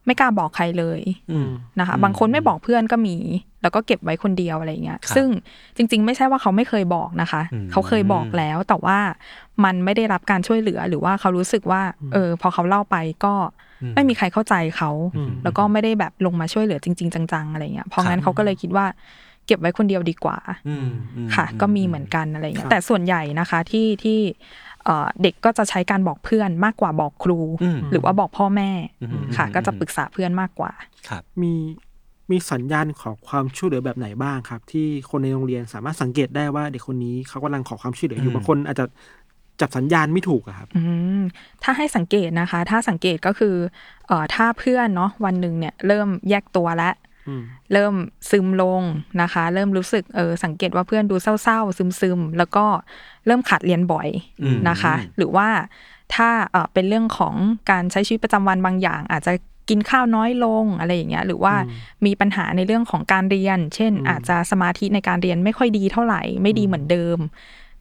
ไม่กล้าบอกใครเลยอืมนะคะ บางคนไม่บอกเพื่อนก็มี แล้วก็เก็บไว้คนเดียวอะไรอย่างเงี้ยครับซึ่งจริง ๆ ไม่ใช่ว่าเขาไม่เคยบอกนะคะอืมเขาเคยบอกแล้ว แต่ว่ามันไม่ได้รับการช่วยเหลือ หรือว่าเขารู้สึกว่า เออ พอเขาเล่าไปก็ไม่มีใครเข้าใจเขา แล้วก็ไม่ได้แบบลงมาช่วยเหลือจริง ๆ จังๆอะไรเงี้ย เพราะงั้นเขาก็เลยคิดว่า เก็บไว้คนเดียวดีกว่าอืมอืมค่ะอืก็มีเหมือนกันอะไรเงี้ครัยบแต่ส่วนใหญ่นะคะที่ที่เอ่อเด็กก็จะใช้การบอกเพื่อนมากกว่าบอกครูอืมหรือว่าบอกพ่อแม่อืมค่ะอืมก็จะปรึกษาเพื่อนมากกว่าครับมีมีสัญญาณของความช่วยเหลือแบบไหนบ้างครับ ที่คนในโรงเรียนสามารถสังเกตได้ว่าเด็กคนนี้เขากำลังขอความช่วยเหลืออยู่อืมบางคนอาจจะจับสัญญาณไม่ถูกอะครับอืมถ้าให้สังเกตนะคะ ถ้าสังเกตก็คือเอ่อถ้าเพื่อนเนาะวันหนึ่งเนี่ยเริ่มแยกตัวแล้วอืม เริ่มซึมลงนะคะ เริ่มรู้สึกเออสังเกตว่าเพื่อนดูเศร้าๆ ซึมๆ แล้วก็เริ่มขาดเรียนบ่อยอืมนะคะ หรือว่าถ้าเออเป็นเรื่องของการใช้ชีวิตประจำวันบางอย่าง อาจจะกินข้าวน้อยลงอะไรอย่างเงี้ยหรือว่ามีปัญหาในเรื่องของการเรียน เช่น อาจจะสมาธิในการเรียนไม่ค่อยดีเท่าไหร่ ไม่ดีเหมือนเดิม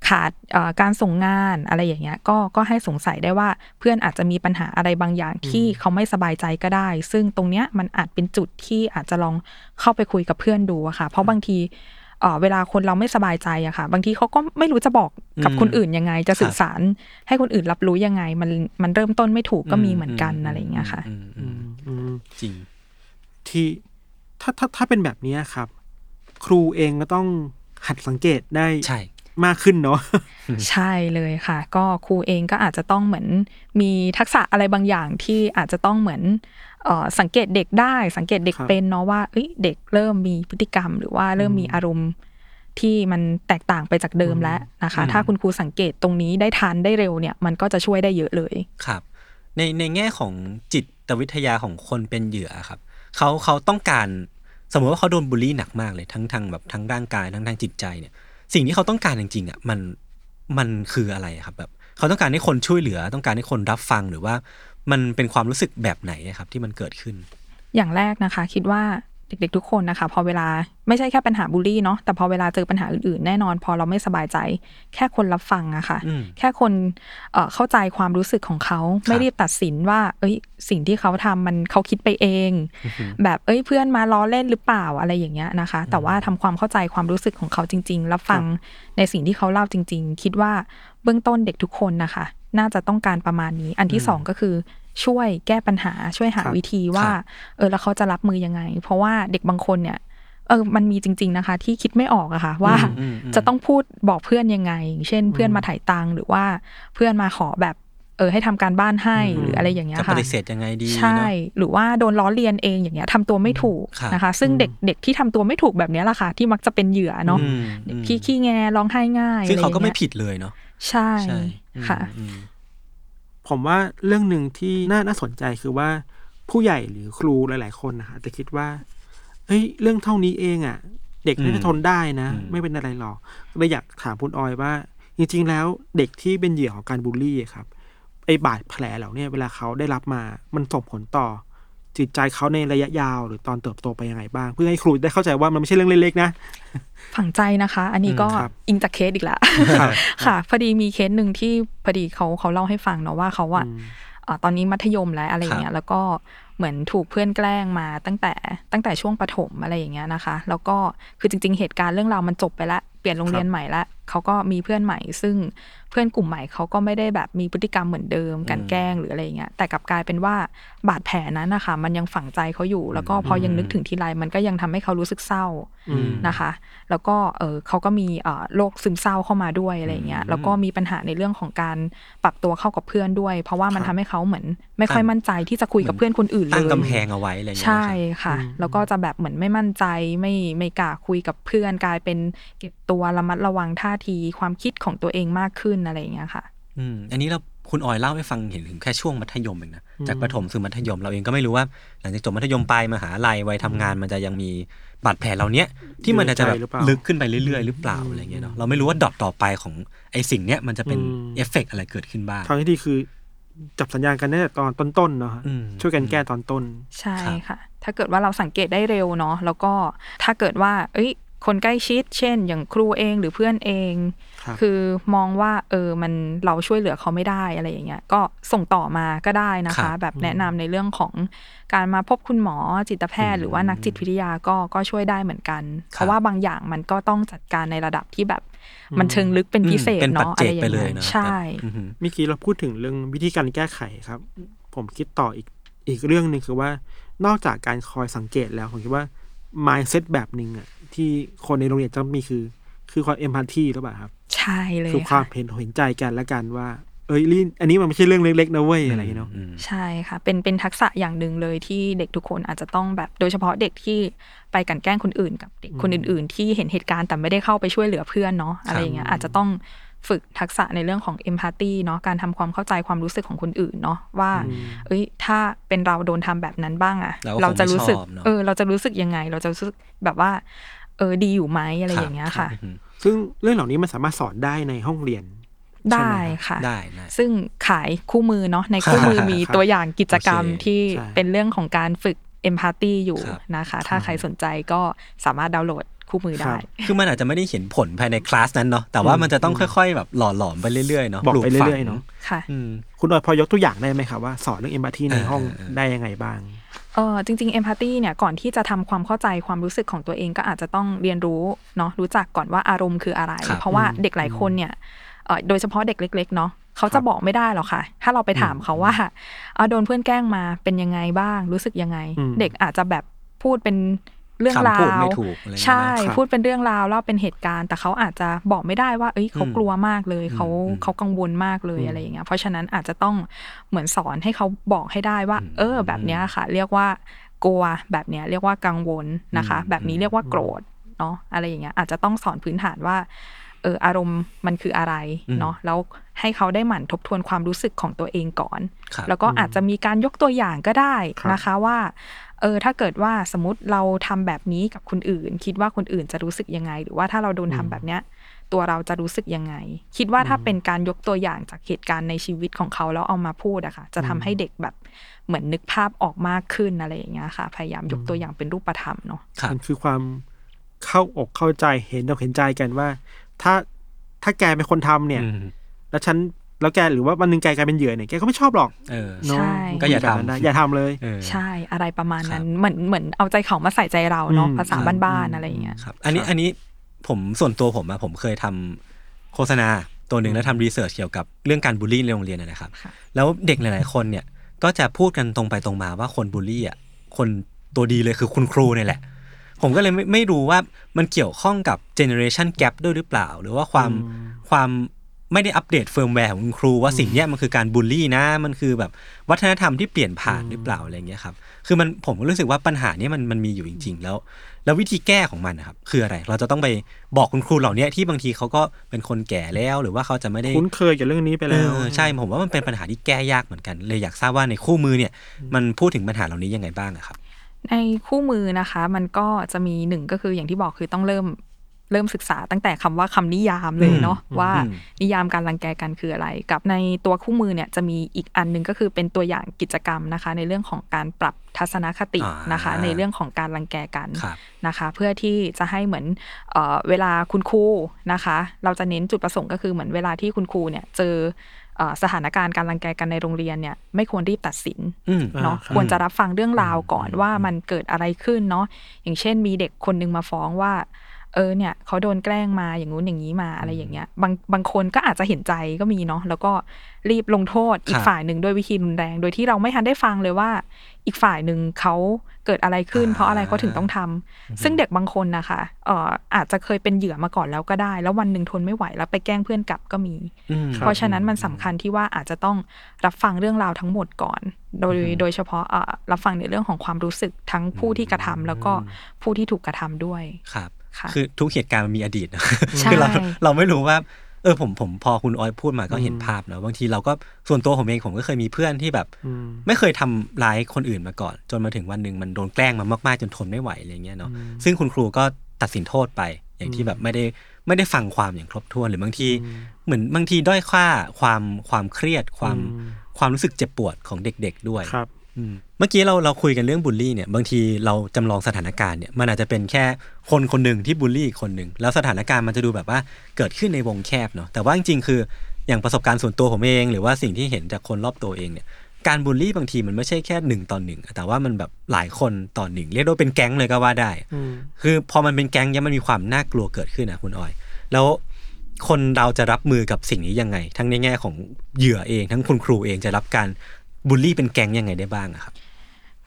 ขาดเอ่อการส่งงานอะไรอย่างเงี้ยก็ก็ให้สงสัยได้ว่าเพื่อนอาจจะมีปัญหาอะไรบางอย่างที่เขาไม่สบายใจก็ได้ ซึ่งตรงเนี้ยมันอาจเป็นจุดที่อาจจะลองเข้าไปคุยกับเพื่อนดูอะค่ะ เพราะบางทีเอ่อเวลาคนเราไม่สบายใจอะค่ะ บางทีเขาก็ไม่รู้จะบอกกับอืมคนอื่นยังไง จะสื่อครับสาร ให้คนอื่นรับรู้ยังไง มันมันเริ่มต้นไม่ถูกก็มีเหมือนกันมอะไรอย่างเงี้ยค่ะอืมอือืมมอืมจริงที่ถ้าถ้าถ้าเป็นแบบนี้ครับ ครูเองก็ต้องหัดสังเกตได้ใช่ มากขึ้นเนาะใช่เลยค่ะ ก็ครูเองก็อาจจะต้องเหมือนมีทักษะอะไรบางอย่างที่อาจจะต้องเหมือนเอ่อสังเกตเด็กได้สังเกตเด็กครับเป็นเนาะว่าเอ้ยเด็กเริ่มมีพฤติกรรม หรือว่าเริ่มมีอารมณ์ที่มันแตกต่างไปจากเดิมแล้วนะคะอืมถ้าคุณครูสังเกตตรงนี้ได้ทันได้เร็วเนี่ย มันก็จะช่วยได้เยอะเลยครับ ในในแง่ของจิตวิทยาของคนเป็นเหยื่อครับเขาเขาต้องการสมมติว่าเขาโดนบูลลี่หนักมากเลยทั้งทางแบบทั้งร่างกายทั้งทางจิตใจเนี่ย สิ่งที่เขาต้องการจริงๆอะมันมันคืออะไรครับแบบเขาต้องการให้คนช่วยเหลือ ต้องการให้คนรับฟังหรือว่า มันเป็นความรู้สึกแบบไหนครับที่มันเกิดขึ้น อย่างแรกนะคะ คิดว่า เด็กๆทุกคนนะคะ พอเวลาไม่ใช่แค่ปัญหาบูลลี่เนาะแต่พอเวลาเจอปัญหาอื่นๆ แน่นอน พอเราไม่สบายใจ แค่คนรับฟังอะค่ะอืมแค่คนเอ่อเข้าใจความรู้สึกของเขาไม่รีบตัดสินว่า เอ้ย สิ่งที่เขาทำมันเขาคิดไปเอง แบบเอ้ยเพื่อนมาล้อเล่นหรือเปล่าอะไรอย่างเงี้ยนะคะ แต่ว่าทำความเข้าใจความรู้สึกของเขาจริง ๆ รับฟังในสิ่งที่เขาเล่าจริง ๆ คิดว่าเบื้องต้นเด็กทุกคนนะคะ น่าจะต้องการประมาณนี้ อันที่สองก็คือ ช่วยแก้ปัญหาช่วยหาครับวิธีว่า เออแล้วเขาจะรับมือยังไง เพราะว่าเด็กบางคนเนี่ยเออ มันมีจริง ๆนะคะ ที่คิดไม่ออกอะค่ะ ว่าอืมอืมอืมจะต้องพูดบอกเพื่อนยังไงอย่างเช่น เพื่อนมาถ่ายตังค์หรือว่าเพื่อนมาขอแบบ เออให้ทำการบ้านให้หรืออะไรอย่างเงี้ยจะปค่ะฏิเสธยังไงดีใช่เนาะหรือว่าโดนล้อเลียนเองอย่างเงี้ยทำตัวไม่ถูกครับนะคะ ซึ่งเด็กเด็กที่ทำตัวไม่ถูกแบบเนี้ยแหละค่ะ ที่มักจะเป็นเหยื่อเนาะอืมอืมขี้ขี้แงร้องไห้ง่ายซึ่งเขาก็ไม่อะรอย่ยผิดเลยเนาะใช่ใช่อืมค่ะอืม ผมว่าเรื่องหนึ่งที่น่าน่าสนใจคือว่าผู้ใหญ่หรือครูหลาย ๆ คนนะคะจะคิดว่าเฮ้ยเรื่องเท่านี้เองอะ เด็กน่าจะทนได้นะอืมไม่เป็นอะไรหรอกเลยอยากถามคุณออยว่า จริง ๆ แล้วเด็กที่เป็นเหยื่อของการบูลลี่อะครับไอ้บาดแผลเหล่าเนี้ยเวลาเขาได้รับมามันส่งผลต่อ จิตใจเขาในระยะยาว หรือตอนเติบโตไปยังไงบ้าง เพื่อให้ครูได้เข้าใจว่ามันไม่ใช่เรื่องเล็กๆนะฝังใจนะคะ อันนี้ก็อืมครับอิงจากเคสอีกละครับค่ะ พอดีมีเคสหนึ่งที่พอดีเขาเขาเล่าให้ฟังเนาะว่าเขาอะอืมเอ่อตอนนี้มัธยมแล้วอะไรอย่างเงี้ยแล้วก็เหมือนถูกเพื่อนแกล้งมาตั้งแต่ตั้งแต่ช่วงประถมอะไรอย่างเงี้ยนะคะ แล้วก็คือจริง ๆ เหตุการณ์เรื่องราวมันจบไปแล้วเปลี่ยนโรงเรียนใหม่ละเขาก็มีเพื่อนใหม่ ซึ่ง เพื่อนกลุ่มใหม่เขาก็ไม่ได้แบบมีพฤติกรรมเหมือนเดิมกลันแกล้งหรืออะไรอย่างเงี้ยแต่กลับกลายเป็นว่าบาดแผลนั้นนะคะมันยังฝังใจเขาอยู่ แล้วก็พอยังนึกถึงทีไรมันก็ยังทำให้เขารู้สึกเศร้าอืมนะคะ แล้วก็เออเขาก็มีเอ่อโรคซึมเศร้าเข้ามาด้วยอะไรอย่างเงี้ยแล้วก็มีปัญหาในเรื่องของการปรับตัวเข้ากับเพื่อนด้วย เพราะว่ามันทำให้เขาเหมือน ไม่ค่อยมั่นใจที่จะคุยกับเพื่อนคนอื่นเลตั้งยกำแพงเอาไว้อะไรอย่างเงี้ยใช่นะครับค่ะ แล้วก็จะแบบเหมือนไม่มั่นใจไม่ไม่กล้าคุยกับเพื่อนกลายเป็นเก็บตัวระมัดระวังท่าทีความคิดของตัวเองมากขึ้นอะไรอย่างเงี้ยค่ะ อืมอันนี้เราคุณออยเล่าให้ฟังเห็นถึงแค่ช่วงมัธยมเองนะจากประถมสู่มัธยมเราเองก็ไม่รู้ว่า หลังจากจบมัธยมปลายมหาลัยวัยทำงานมันจะยังมีบาดแผลเหล่าเนี้ยที่มันอาจจะแบบอยู่ในใจหรือเปล่าลึกขึ้นไปเรื่อยๆ หรือเปล่าอะไรเงี้ยเนาะเราไม่รู้ว่าดอทต่อไปของไอ้สิ่งเนี้ยมันจะเป็นอืมเอฟเฟกต์อะไรเกิดขึ้นบ้างทางที่ดีคือ จับสัญญาณกันตั้งแต่ตอนต้นๆเนาะอืมช่วยกันแก้ตอนต้น ใช่ครับค่ะ ถ้าเกิดว่าเราสังเกตได้เร็วเนาะแล้วก็ถ้าเกิดว่า เอ้ย คนใกล้ชิด เช่น อย่างครูเองหรือเพื่อนเอง ครับคือมองว่าเออมันเราช่วยเหลือเขาไม่ได้อะไรอย่างเงี้ยก็ส่งต่อมาก็ได้นะครัคะบแบบแนะนำในเรื่องของการมาพบคุณหมอจิตแพทย์ หรือว่านักจิตวิทยาก็ก็ช่วยได้เหมือนกัน เพราะว่าบางอย่างมันก็ต้องจัดการในระดับที่แบบมันเชิงลึกเป็นพิเศษเป็นปัจเนาะเจอะไรกอไปย่างเลเงี้ยยเนาะใช่อือหือเมื่อกี้เราพูดถึงเรื่องวิธีการแก้ไขครับ ผมคิดต่ออีกอีกเรื่องหนึ่งคือว่านอกจากการคอยสังเกตแล้วผมคิดว่า mindset แบบหนึ่งอะที่คนในโรงเรียนจะมีคือ คือความเอมพัตตีหรือเปล่าครับ ใช่เลยคือความค่ะเห็นเห็นใจกันและกันว่า เอ้ยลินอันนี้มันไม่ใช่เรื่องเล็กๆนะเว้ยอะไรอย่างเงี้ยเนาะอืมใช่ค่ะ เป็นเป็นทักษะอย่างหนึ่งเลยที่เด็กทุกคนอาจจะต้องแบบ โดยเฉพาะเด็กที่ไปกลันแกล้งคนอื่นกับเด็กคนอื่น ๆ ที่เห็นเหตุการณ์แต่ไม่ได้เข้าไปช่วยเหลือเพื่อนเนาะอะไรอย่างเงี้ยอาจจะต้องฝึกทักษะในเรื่องของเอมพัตตีเนาะการทำความเข้าใจความรู้สึกของคนอื่นเนาะว่า เอ้ย ถ้าเป็นเราโดนทำแบบนั้นบ้างอะเราก็เราจะรู้สึกคงไม่ชอบเนอะเออ เราจะรู้สึกยังไง เราจะรู้สึกแบบว่า เออดีอยู่ไหมอะไรอย่างเงี้ยค่ะอือหือ ซึ่งเรื่องเหล่านี้มันสามารถสอนได้ในห้องเรียนใช่ไหมได้ครับค่ะได้ได้ ซึ่งขายคู่มือเนาะ ในคู่มือมีครับตัวอย่างกิจกรรมโอเคที่ใช่เป็นเรื่องของการฝึกเอมพัตตีอยู่ครับนะคะ ถ้าใครสนใจก็สามารถดาวน์โหลดคู่มือได้ คือมันอาจจะไม่ได้เห็นผลภายในคลาสนั้นเนาะ แต่ว่ามันจะต้องค่อยๆ แบบหล่อหลอมไปเรื่อยๆ เนาะ บอกไปลูฝังเรื่อยๆ เนาะ ค่ะอืมคุณออยพอยกตัวอย่างได้ไหมครับว่าสอนเรื่องเอมพัตตีในห้องเออเออได้ยังไงบ้าง เออจริงๆ empathy เนี่ยก่อนที่จะทำความเข้าใจความรู้สึกของตัวเองก็อาจจะต้องเรียนรู้เนาะรู้จักก่อนว่าอารมณ์คืออะไรครับเพราะว่าเด็กหลายคนเนี่ยเอ่อโดยเฉพาะเด็กเล็ก ๆ เนาะเขาจะบอกไม่ได้หรอกค่ะ ถ้าเราไปถามเขาว่าเอาโดนเพื่อนแกล้งมาเป็นยังไงบ้างรู้สึกยังไงอืมเด็กอาจจะแบบพูดเป็น เรื่องราคำพูดวไม่ถูกอะไรอย่างเงี้ยนะใช่ครับพูดเป็นเรื่องราวเล่าเป็นเหตุการณ์ แต่เขาอาจจะบอกไม่ได้ว่า เอ้ยเขาอืมกลัวมากเลยเขาอืมเขากังวลมากเลยอืมอะไรอย่างเงี้ย เพราะฉะนั้นอาจจะต้องเหมือนสอนให้เขาบอกให้ได้ว่าอืมเออ แบบเนี้ยค่ะ เรียกว่ากลัวแบบเนี้ยเรียกว่ากังวลนะคะอืมแบบนี้เรียกว่าโกรธเนาะอะไรอย่างเงี้ยอาจจะต้องสอนพื้นฐานว่าเอออารมณ์มันคืออะไรเนาะแล้วให้เขาได้หมั่นทบทวนความรู้สึกของตัวเองก่อนครับแล้วก็อาจจะมีการยกตัวอย่างก็ได้ครับนะคะว่า เออถ้าเกิดว่าสมมติเราทำแบบนี้กับคนอื่น คิดว่าคนอื่นจะรู้สึกยังไง หรือว่าถ้าเราโดนทำแบบเนี้ย ตัวเราจะรู้สึกยังไง คิดว่าถ้าเป็นการยกตัวอย่างจากเหตุการณ์ในชีวิตของเขาแล้วเอามาพูดอะค่ะ จะทำให้เด็กแบบเหมือนนึกภาพออกมากขึ้นอะไรอย่างเงี้ยค่ะ พยายามยกตัวอย่างเป็นรูปธรรมเนาะครับมันคือความเข้าอกเข้าใจเห็นอกเห็นใจกันว่า ถ้าถ้าแกเป็นคนทำเนี่ยอืมแล้วฉัน แล้วแกหรือว่าวันหนึงแกกลายเป็นเหยื่อเนี่ยแกก็ไม่ชอบหรอกเออเนอะใช่ก็อย่าทำแบบนั้นนะอย่าทำเลยเออใช่อะไรประมาณนั้นครับเหมือนเหมือนเอาใจเขามาใส่ใจเราเนาะอืมภาษาครับบ้านอืมๆอะไรอย่างเงี้ยครับ อันนี้อันนี้ผมส่วนตัวผมอะผมเคยทำโฆษณาตัวหนึ่งแล้วทำรีเสิร์ชเกี่ยวกับเรื่องการบูลลี่ในโรงเรียนนะนะครับค่ะแล้วเด็กหลาย ๆ คนเนี่ยก็จะพูดกันตรงไปตรงมาว่าคนบูลลี่อะคนตัวดีเลยคือคุณครูเนี่ยแหละ ผมก็เลยไม่ไม่รู้ว่ามันเกี่ยวข้องกับเจเนอเรชันแก p ด้วยหรือเปล่า หรือว่าความความ ไม่ได้อัปเดตเฟิร์มแวร์ของคุณครูว่าสิ่งเนี้ยมันคือการบูลลี่นะ มันคือแบบวัฒนธรรมที่เปลี่ยนผ่านหรือเปล่าอะไรเงี้ยครับ คือมันผมก็รู้สึกว่าปัญหาเนี้ยมันมันมีอยู่จริง ๆ แล้ว แล้ววิธีแก้ของมันนะครับคืออะไร เราจะต้องไปบอกคุณครูเหล่าเนี้ยที่บางทีเขาก็เป็นคนแก่แล้วหรือว่าเขาจะไม่ได้คุ้นเคยกับเรื่องนี้ไปแล้วเออใช่ผมว่ามันเป็นปัญหาที่แก้ยากเหมือนกัน เลยอยากทราบว่าในคู่มือเนี่ยมันพูดถึงปัญหาเหล่านี้ยังไงบ้างอะครับในคู่มือนะคะมันก็จะมีหนึ่งก็คืออย่างที่บอกคือต้องเริ่ม เริ่มศึกษาตั้งแต่คำว่าคำนิยามเลยเนาะอืมว่าอืมนิยามการรังแกกันคืออะไร กับในตัวคู่มือเนี่ยจะมีอีกอันหนึ่งก็คือเป็นตัวอย่างกิจกรรมนะคะ ในเรื่องของการปรับทัศนคติอ่านนะคะ ในเรื่องของการรังแกกันครับนะคะ เพื่อที่จะให้เหมือนเอ่อเวลาคุณครูนะคะ เราจะเน้นจุดประสงค์ก็คือเหมือนเวลาที่คุณครูเนี่ยเจอเอ่อสถานการณ์การรังแกกันในโรงเรียนเนี่ยไม่ควรรีบตัดสินอืมเนาะอ่าครับควรจะรับฟังเรื่องราวก่อนว่ามันเกิดอะไรขึ้นเนาะอย่างเช่นมีเด็กคนนึงมาฟ้องว่า เออเนี่ยเขาโดนแกล้งมาอย่างงู้นอย่างนี้มาอะไรอย่างเงี้ยบางบางคนก็อาจจะเห็นใจก็มีเนาะแล้วก็รีบลงโทษอีครักบฝ่ายหนึ่งด้วยวิธีรุนแรง โดยที่เราไม่ทันได้ฟังเลยว่า อีกฝ่ายหนึ่งเขาเกิดอะไรขึ้นอ่าเพราะอะไรเขาถึงต้องทำซึ่งเด็กบางคนนะคะเอ่ออาจจะเคยเป็นเหยื่อมาก่อนแล้วก็ได้ แล้ววันหนึ่งทนไม่ไหวแล้วไปแกล้งเพื่อนกลับก็มีอืมเพราะฉะนั้นมันสำคัญที่ว่าอาจจะต้องรับฟังเรื่องราวทั้งหมดก่อน โดยโดยเฉพาะเอ่อรับฟังในเรื่องของความรู้สึกทั้งผู้ที่กระทำแล้วก็ผู้ที่ถูกกระทำด้วยครับ ค่ะคือทุกเหตุการณ์มันมีอดีตนะใช่คือเราเราไม่รู้ว่า เออผมผมพอคุณออยพูดมาก็เห็นภาพนะบางทีเราก็ส่วนตัวผมเองผมก็เคยมีเพื่อนที่แบบอืมไม่เคยทำร้ายคนอื่นมาก่อน จนมาถึงวันหนึ่งมันโดนแกล้งมามากๆจนทนไม่ไหวอะไรเงี้ยเนาะซึ่งคุณครูก็ตัดสินโทษไป อย่างที่แบบไม่ได้ไม่ได้ฟังความอย่างครบถ้วนหรือบางที เหมือนบางทีด้อยค่าความความเครียดความอืมความรู้สึกเจ็บปวดของเด็ก ๆ ด้วยครับอืม เมื่อกี้เราเราคุยกันเรื่องบูลลี่เนี่ยบางทีเราจำลองสถานการณ์เนี่ยมันอาจจะเป็นแค่คนคนหนึ่งที่บูลลี่อีกคนหนึ่งแล้วสถานการณ์มันจะดูแบบว่าเกิดขึ้นในวงแคบเนาะแต่ว่าจริงๆคืออย่างประสบการณ์ส่วนตัวผมเอง หรือว่าสิ่งที่เห็นจากคนรอบตัวเองเนี่ยการบูลลี่บางทีมันไม่ใช่แค่หนึ่งต่อหนึ่งแต่ว่ามันแบบหลายคนต่อหนึ่งเรียกได้ว่าเป็นแก๊งเลยก็ว่าได้อืมคือพอมันเป็นแก๊งเนี่ยมันมีความน่ากลัวเกิดขึ้นนะคุณออย แล้วคนเราจะรับมือกับสิ่งนี้ยังไง ทั้งในแง่ของเหยื่อเอง ทั้งคุณครูเองจะรับการ บูลลี่เป็นแก๊งยังไงได้บ้างอะครับ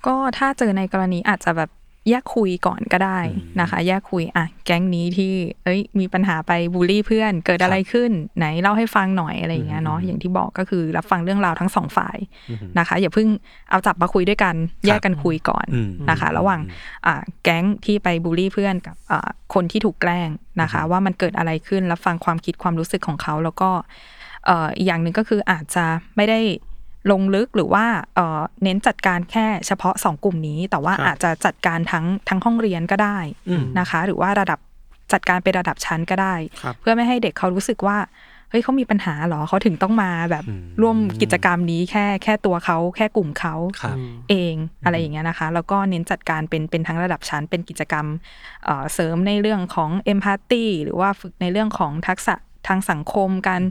ก็ถ้าเจอในกรณีอาจจะแบบแยกคุยก่อนก็ได้นะคะ แยกคุยอะแก๊งนี้ที่ เอ้ย มีปัญหาไปบูลลี่เพื่อนเกิดอะไรขึ้น ไหนเล่าให้ฟังหน่อยอะไรอย่างเงี้ยเนาะอย่างที่บอกก็คือรับฟังเรื่องราวทั้งสองฝ่ายนะคะ อย่าเพิ่งเอาจับมาคุยด้วยกัน แยกกันคุยก่อนอืมนะคะ ระหว่างอ่าแก๊งที่ไปบูลลี่เพื่อนกับอ่าคนที่ถูกแกล้งนะคะ ว่ามันเกิดอะไรขึ้นรับฟังความคิดความรู้สึกของเขาแล้วก็เอ่ออีกอย่างหนึ่งก็คืออาจจะไม่ได้ ลงลึกหรือว่าเอ่อเน้นจัดการแค่เฉพาะสองกลุ่มนี้ แต่ว่าครับอาจจะจัดการทั้งทั้งห้องเรียนก็ได้อืมนะคะ หรือว่าระดับจัดการเป็นระดับชั้นก็ได้ครับเพื่อไม่ให้เด็กเขารู้สึกว่าเฮ้ยเขามีปัญหาเหรอเขาถึงต้องมาแบบร่วมกิจกรรมนี้แค่แค่ตัวเขาแค่กลุ่มเขาครับเองอะไรอย่างเงี้ยนะคะ แล้วก็เน้นจัดการเป็นเป็นทั้งระดับชั้นเป็นกิจกรรมเอ่อเสริมในเรื่องของเอมพัตตีหรือว่าฝึกในเรื่องของทักษะ ทางสังคม การ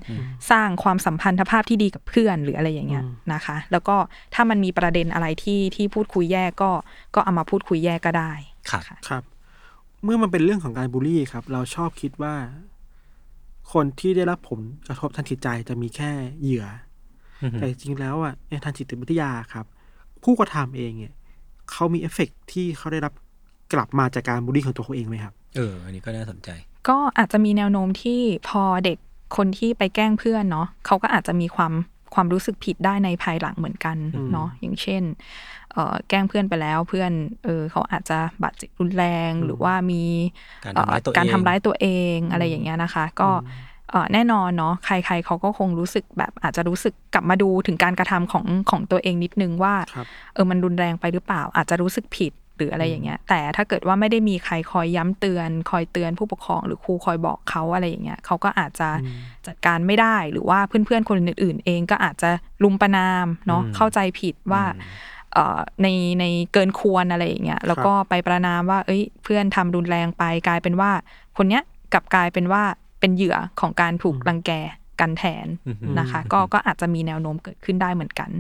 สร้างความสัมพันธภาพที่ดีกับเพื่อนหรืออะไรอย่างเงี้ยนะคะ แล้วก็ถ้ามันมีประเด็นอะไรที่ที่พูดคุยแยกก็ก็เอามาพูดคุยแยกก็ได้ครับะครับ เมื่อมันเป็นเรื่องของการบูลลี่ครับ เราชอบคิดว่า คนที่ได้รับผลกระทบทางจิตใจจะมีแค่เหยื่อออฮึแต่จริงๆแล้วอะในทางจิตวิทยาครับ ผู้กระทำเองเนี่ยเขามีเอฟเฟกต์ที่เขาได้รับกลับมาจากการบูลลี่ของตัวเขาเองไหมครับ เออ อันนี้ก็น่าสนใจ ก็อาจจะมีแนวโน้มที่พอเด็กคนที่ไปแกล้งเพื่อนเนาะเขาก็อาจจะมีความความรู้สึกผิดได้ในภายหลังเหมือนกันเนาะอย่างเช่นเอ่อแกล้งเพื่อนไปแล้วเพื่อนเออเขาอาจจะบาดเจ็บรุนแรงหรือว่ามีการทำร้ายตัวเองเอ่อการทำร้ายตัวเองอะไรอย่างเงี้ยนะคะ ก็เอ่อแน่นอนเนาะใคร ๆเขาก็คงรู้สึกแบบอาจจะรู้สึกกลับมาดูถึงการกระทำของของตัวเองนิดนึงว่าครับเออมันรุนแรงไปหรือเปล่า อาจจะรู้สึกผิด หรืออะไรอย่างเงี้ย แต่ถ้าเกิดว่าไม่ได้มีใครคอยย้ำเตือน คอยเตือนผู้ปกครอง หรือครูคอยบอกเขาอะไรอย่างเงี้ยเขาก็อาจจะจัดการไม่ได้หรือว่าเพื่อนๆคนอื่นๆ เองก็อาจจะลุมประนามเนาะเข้าใจผิดว่าเอ่อในในเกินควรอะไรอย่างเงี้ยแล้วก็ไปประนามว่า เอ้ย เพื่อนทำรุนแรงไปกลายเป็นว่า คนเนี้ยกลับกลายเป็นว่าเป็นเหยื่อของการถูกรังแกกันแทนนะคะ ก็ก็อาจจะมีแนวโน้มเกิดขึ้นได้เหมือนกัน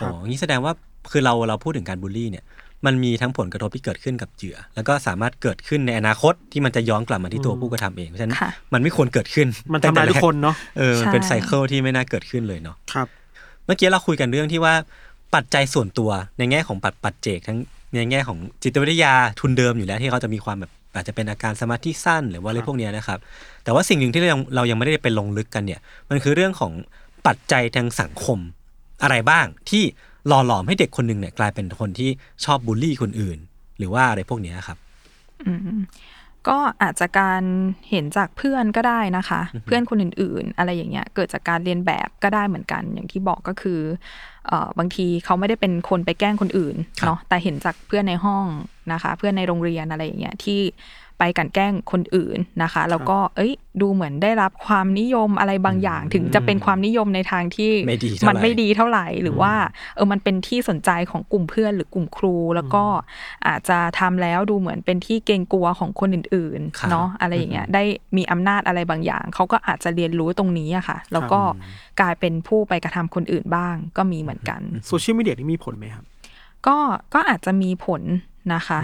อ๋องี้แสดงว่าคือเราเราพูดถึงการบูลลี่เนี่ย มันมีทั้งผลกระทบที่เกิดขึ้นกับเหยื่อ แล้วก็สามารถเกิดขึ้นในอนาคตที่มันจะย้อนกลับมาที่ตัวผู้กระทำเองเพราะฉะนั้นค่ะมันไม่ควรเกิดขึ้นมันทำร้ายทุกคนเนาะเออมันเป็นใช่ ไซเคิลที่ไม่น่าเกิดขึ้นเลยเนาะ ครับ เมื่อกี้เราคุยกันเรื่องที่ว่าปัจจัยส่วนตัวในแง่ของปัจปัจเจกทั้งในแง่ของจิตวิทยาทุนเดิมอยู่แล้วที่เขาจะมีความแบบอาจจะเป็นอาการสมาธิสั้นหรือว่าอะไรพวกเนี้ยนะครับ แต่ว่าสิ่งหนึ่งที่เรายังเรายังไม่ได้ไปลงลึกกันเนี่ย มันคือเรื่องของปัจจัยทางสังคมอะไรบ้างที่ หล่อหลอมให้เด็กคนหนึ่งเนี่ยกลายเป็นคนที่ชอบบูลลี่คนอื่น หรือว่าอะไรพวกเนี้ยครับอืมก็อาจจะการเห็นจากเพื่อนก็ได้นะคะ เพื่อนคนอื่นๆ อะไรอย่างเงี้ยเกิดจากการเรียนแบบก็ได้เหมือนกัน อย่างที่บอกก็คือเอ่อบางทีเขาไม่ได้เป็นคนไปแกล้งคนอื่นครับเนาะแต่เห็นจากเพื่อนในห้องนะคะ เพื่อนในโรงเรียนอะไรอย่างเงี้ยที่ ไปกลันแกล้งคนอื่นนะคะ แล้วก็เอ้ย ดูเหมือนได้รับความนิยมอะไรบางอย่าง ถึงจะเป็นความนิยมในทางที่ไม่ดีเท่าไหร่มันไม่ดีเท่าไหร่หรือว่าเออมันเป็นที่สนใจของกลุ่มเพื่อนหรือกลุ่มครู แล้วก็อาจจะทำแล้วดูเหมือนเป็นที่เกรงกลัวของคนอื่นครับๆเนาะอะไรอย่างเงี้ยได้มีอำนาจอะไรบางอย่างเขาก็อาจจะเรียนรู้ตรงนี้อะค่ะ แล้วก็กลายเป็นผู้ไปกระทำคนอื่นบ้าง ก็มีเหมือนกันโซเชียลมีเดียนี่มีผลไหมครับก็ก็อาจจะมีผลนะคะ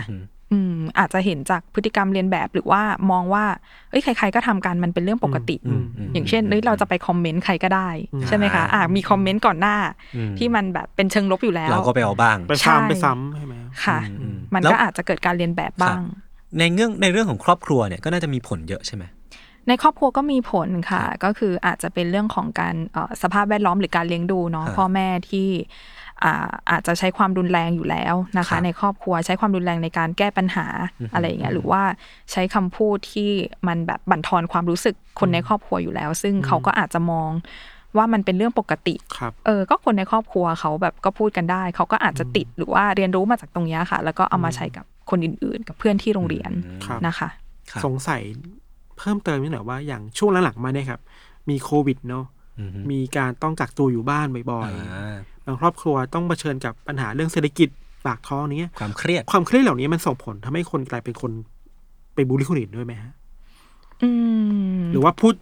อืมอาจจะเห็นจากพฤติกรรมเรียนแบบหรือว่ามองว่าเอ้ยใคร ๆ ก็ทำกันมันเป็นเรื่องปกติอืมอืมอย่างเช่นเอ้ยเราจะไปคอมเมนต์ใครก็ได้ ใช่ไหมคะอ่ามีคอมเมนต์ก่อนหน้าอืมที่มันแบบเป็นเชิงลบอยู่แล้ว เราก็ไปเอาบ้างไปใช่ซ้ำไปซ้ำใช่ไหมค่ะอืมมันแล้วก็อาจจะเกิดการเรียนแบบบ้าง ในเรื่องในเรื่องของครอบครัวเนี่ยก็น่าจะมีผลเยอะใช่ไหมในครอบครัวก็มีผลค่ะ ก็คืออาจจะเป็นเรื่องของการเอ่อสภาพแวดล้อมหรือการเลี้ยงดูเนาะครับพ่อแม่ที่ อ่าอาจจะใช้ความรุนแรงอยู่แล้วนะครัคะบในครอบครัวใช้ความรุนแรงในการแก้ปัญหาอะไรอย่างเงี้ยหรือว่าใช้คำพูดที่มันแบบบั่นทอนความรู้สึกคนในครอบครัวอยู่แล้ว ซึ่งเขาก็อาจจะมองว่ามันเป็นเรื่องปกติครับเออ ก็คนในครอบครัวเขาแบบก็พูดกันได้ เขาก็อาจจะติดหรือว่าเรียนรู้มาจากตรงเนี้ยค่ะ แล้วก็เอามาใช้กับคนอื่นๆ กับเพื่อนที่โรงเรียนครับนะคะครับสงสัยเพิ่มเติมนิดหน่อยว่าอย่างช่วงหลังๆมาเนี่ยครับ มีโควิดเนาะอือฮึมีการต้องกักตัวอยู่บ้านบ่อยอ่าๆ บางครอบครัวต้องเผชิญกับปัญหาเรื่องเศรษฐกิจปากท้องนี้ความเครียดความเครียดเหล่านี้มันส่งผลทำให้คนกลายเป็นคนไปบูลลี่คนอื่นด้วยไหมฮะอืมหรือว่าพูด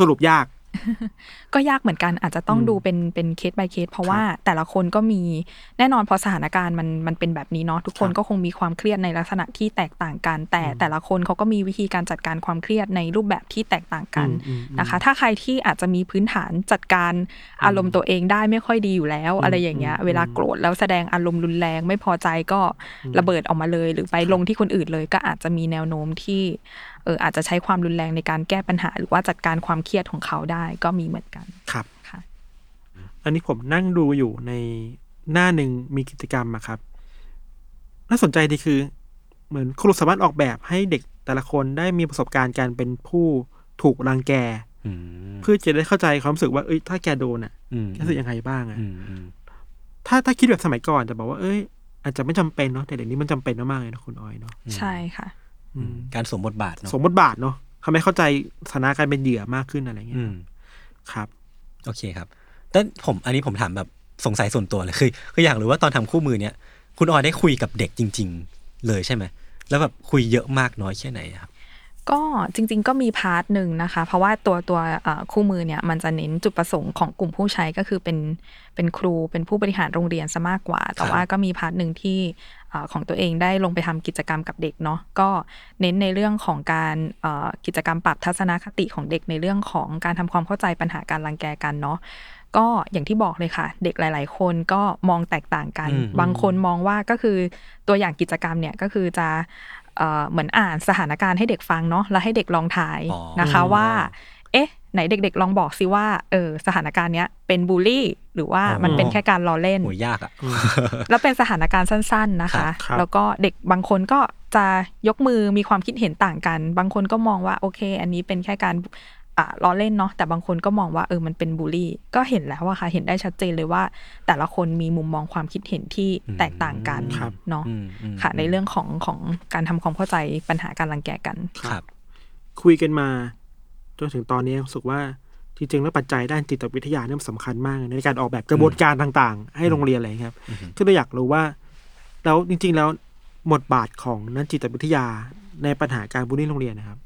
สรุปยาก ก็ยากเหมือนกันอาจจะต้องดูเป็นเป็นเคส by เคส เพราะว่าแต่ละคนก็มีแน่นอนพอสถานการณ์มันมันเป็นแบบนี้เนาะทุกคนครับก็คงมีความเครียดในลักษณะที่แตกต่างกัน แต่แต่ละคนเขาก็มีวิธีการจัดการความเครียดในรูปแบบที่แตกต่างกันอืมอืมอืมนะคะ ถ้าใครที่อาจจะมีพื้นฐานจัดการอารมณ์ตัวเองได้ไม่ค่อยดีอยู่แล้ว อะไรอย่างเงี้ย เวลาโกรธแล้วแสดงอารมณ์รุนแรงไม่พอใจก็ระเบิดออกมาเลย หรือไปลงที่คนอื่นเลยก็อาจจะมีแนวโน้มที่ เอออาจจะใช้ความรุนแรงในการแก้ปัญหา หรือว่าจัดการความเครียดของเขาได้ก็มีเหมือนกันครับค่ะ อันนี้ผมนั่งดูอยู่ในหน้าหนึ่งมีกิจกรรมอะครับ น่าสนใจดีคือ เหมือนครูสามารถออกแบบให้เด็กแต่ละคนได้มีประสบการณ์การเป็นผู้ถูกรังแกอืมเพื่อจะได้เข้าใจความรู้สึกว่าเอ้ยถ้าแกโดนอะอืมแกรู้สึกยังไงบ้างอะอืมอืมถ้าถ้าคิดแบบสมัยก่อนจะบอกว่าเอ้ยอาจจะไม่จำเป็นเนาะแต่เดี๋ยวนี้มันจำเป็นมากๆเลยนะคุณออยเนาะใช่ค่ะอืม การสวมบทบาทเนาะสมบทบาทเนาะทำให้เข้าใจสถานะการเป็นเหยื่อมากขึ้นอะไรเงี้ย อืมครับ โอเคครับ แต่ผมอันนี้ผมถามแบบสงสัยส่วนตัวเลยคือคืออยากรู้ว่าตอนทำคู่มือเนี่ยคุณออยได้คุยกับเด็กจริง ๆ เลยใช่ไหมแล้วแบบคุยเยอะมากน้อยแค่ไหนอะครับก็จริง ๆ ก็มี part หนึ่งนะคะ เพราะว่าตัวตัวเอ่อคู่มือเนี่ยมันจะเน้นจุดประสงค์ของกลุ่มผู้ใช้ก็คือเป็นเป็นครูเป็นผู้บริหารโรงเรียนซะมากกว่า แต่ว่าก็มี part หนึ่งที่เอ่อ ของตัวเองได้ลงไปทำกิจกรรมกับเด็กเนาะก็เน้นในเรื่องของการเอ่อกิจกรรมปรับทัศนคติของเด็กในเรื่องของการทำความเข้าใจปัญหาการรังแกกันเนาะก็อย่างที่บอกเลยค่ะ เด็กหลาย ๆ คนก็มองแตกต่างกันอืมบางคนมองว่าก็คือตัวอย่างกิจกรรมเนี่ยก็คือจะเอ่อเหมือนอ่านสถานการณ์ให้เด็กฟังเนาะแล้วให้เด็กลองถ่ายอ๋อนะคะว่า เอ๊ะ ไหนเด็ก ๆ ลองบอกสิว่าเออสถานการณ์เนี้ยเป็นบูลลี่หรือว่ามันเป็นแค่การล้อเล่นโหยากอะแล้วเป็นสถานการณ์สั้น ๆนะคะครับแล้วก็เด็กบางคนก็จะยกมือมีความคิดเห็นต่างกัน บางคนก็มองว่าโอเค อันนี้เป็นแค่การอ่าล้อเล่นเนาะแต่บางคนก็มองว่าเออมันเป็นบูลลี่ ก็เห็นแล้วอะค่ะ เห็นได้ชัดเจนเลยว่า แต่ละคนมีมุมมองความคิดเห็นที่แตกต่างกันครับเนาะอืมอืมค่ะ ในเรื่องของของการทำความเข้าใจปัญหาการรังแกกันครับ คุยกันมาจ นถึงตอนนี้รู้สึกว่าจริงๆแล้วปัจจัยด้านจิตวิทยาเนี่ยมันสำคัญมาก ในการออกแบบกระบวนการต่างๆ ให้โรงเรียนอะไรอย่างเงี้ยครับก็เลยอยากรู้ว่า แล้วจริง ๆ แล้วบทบาทของนักจิตวิทยาในปัญหาการบูลลี่โรงเรียนนะครับ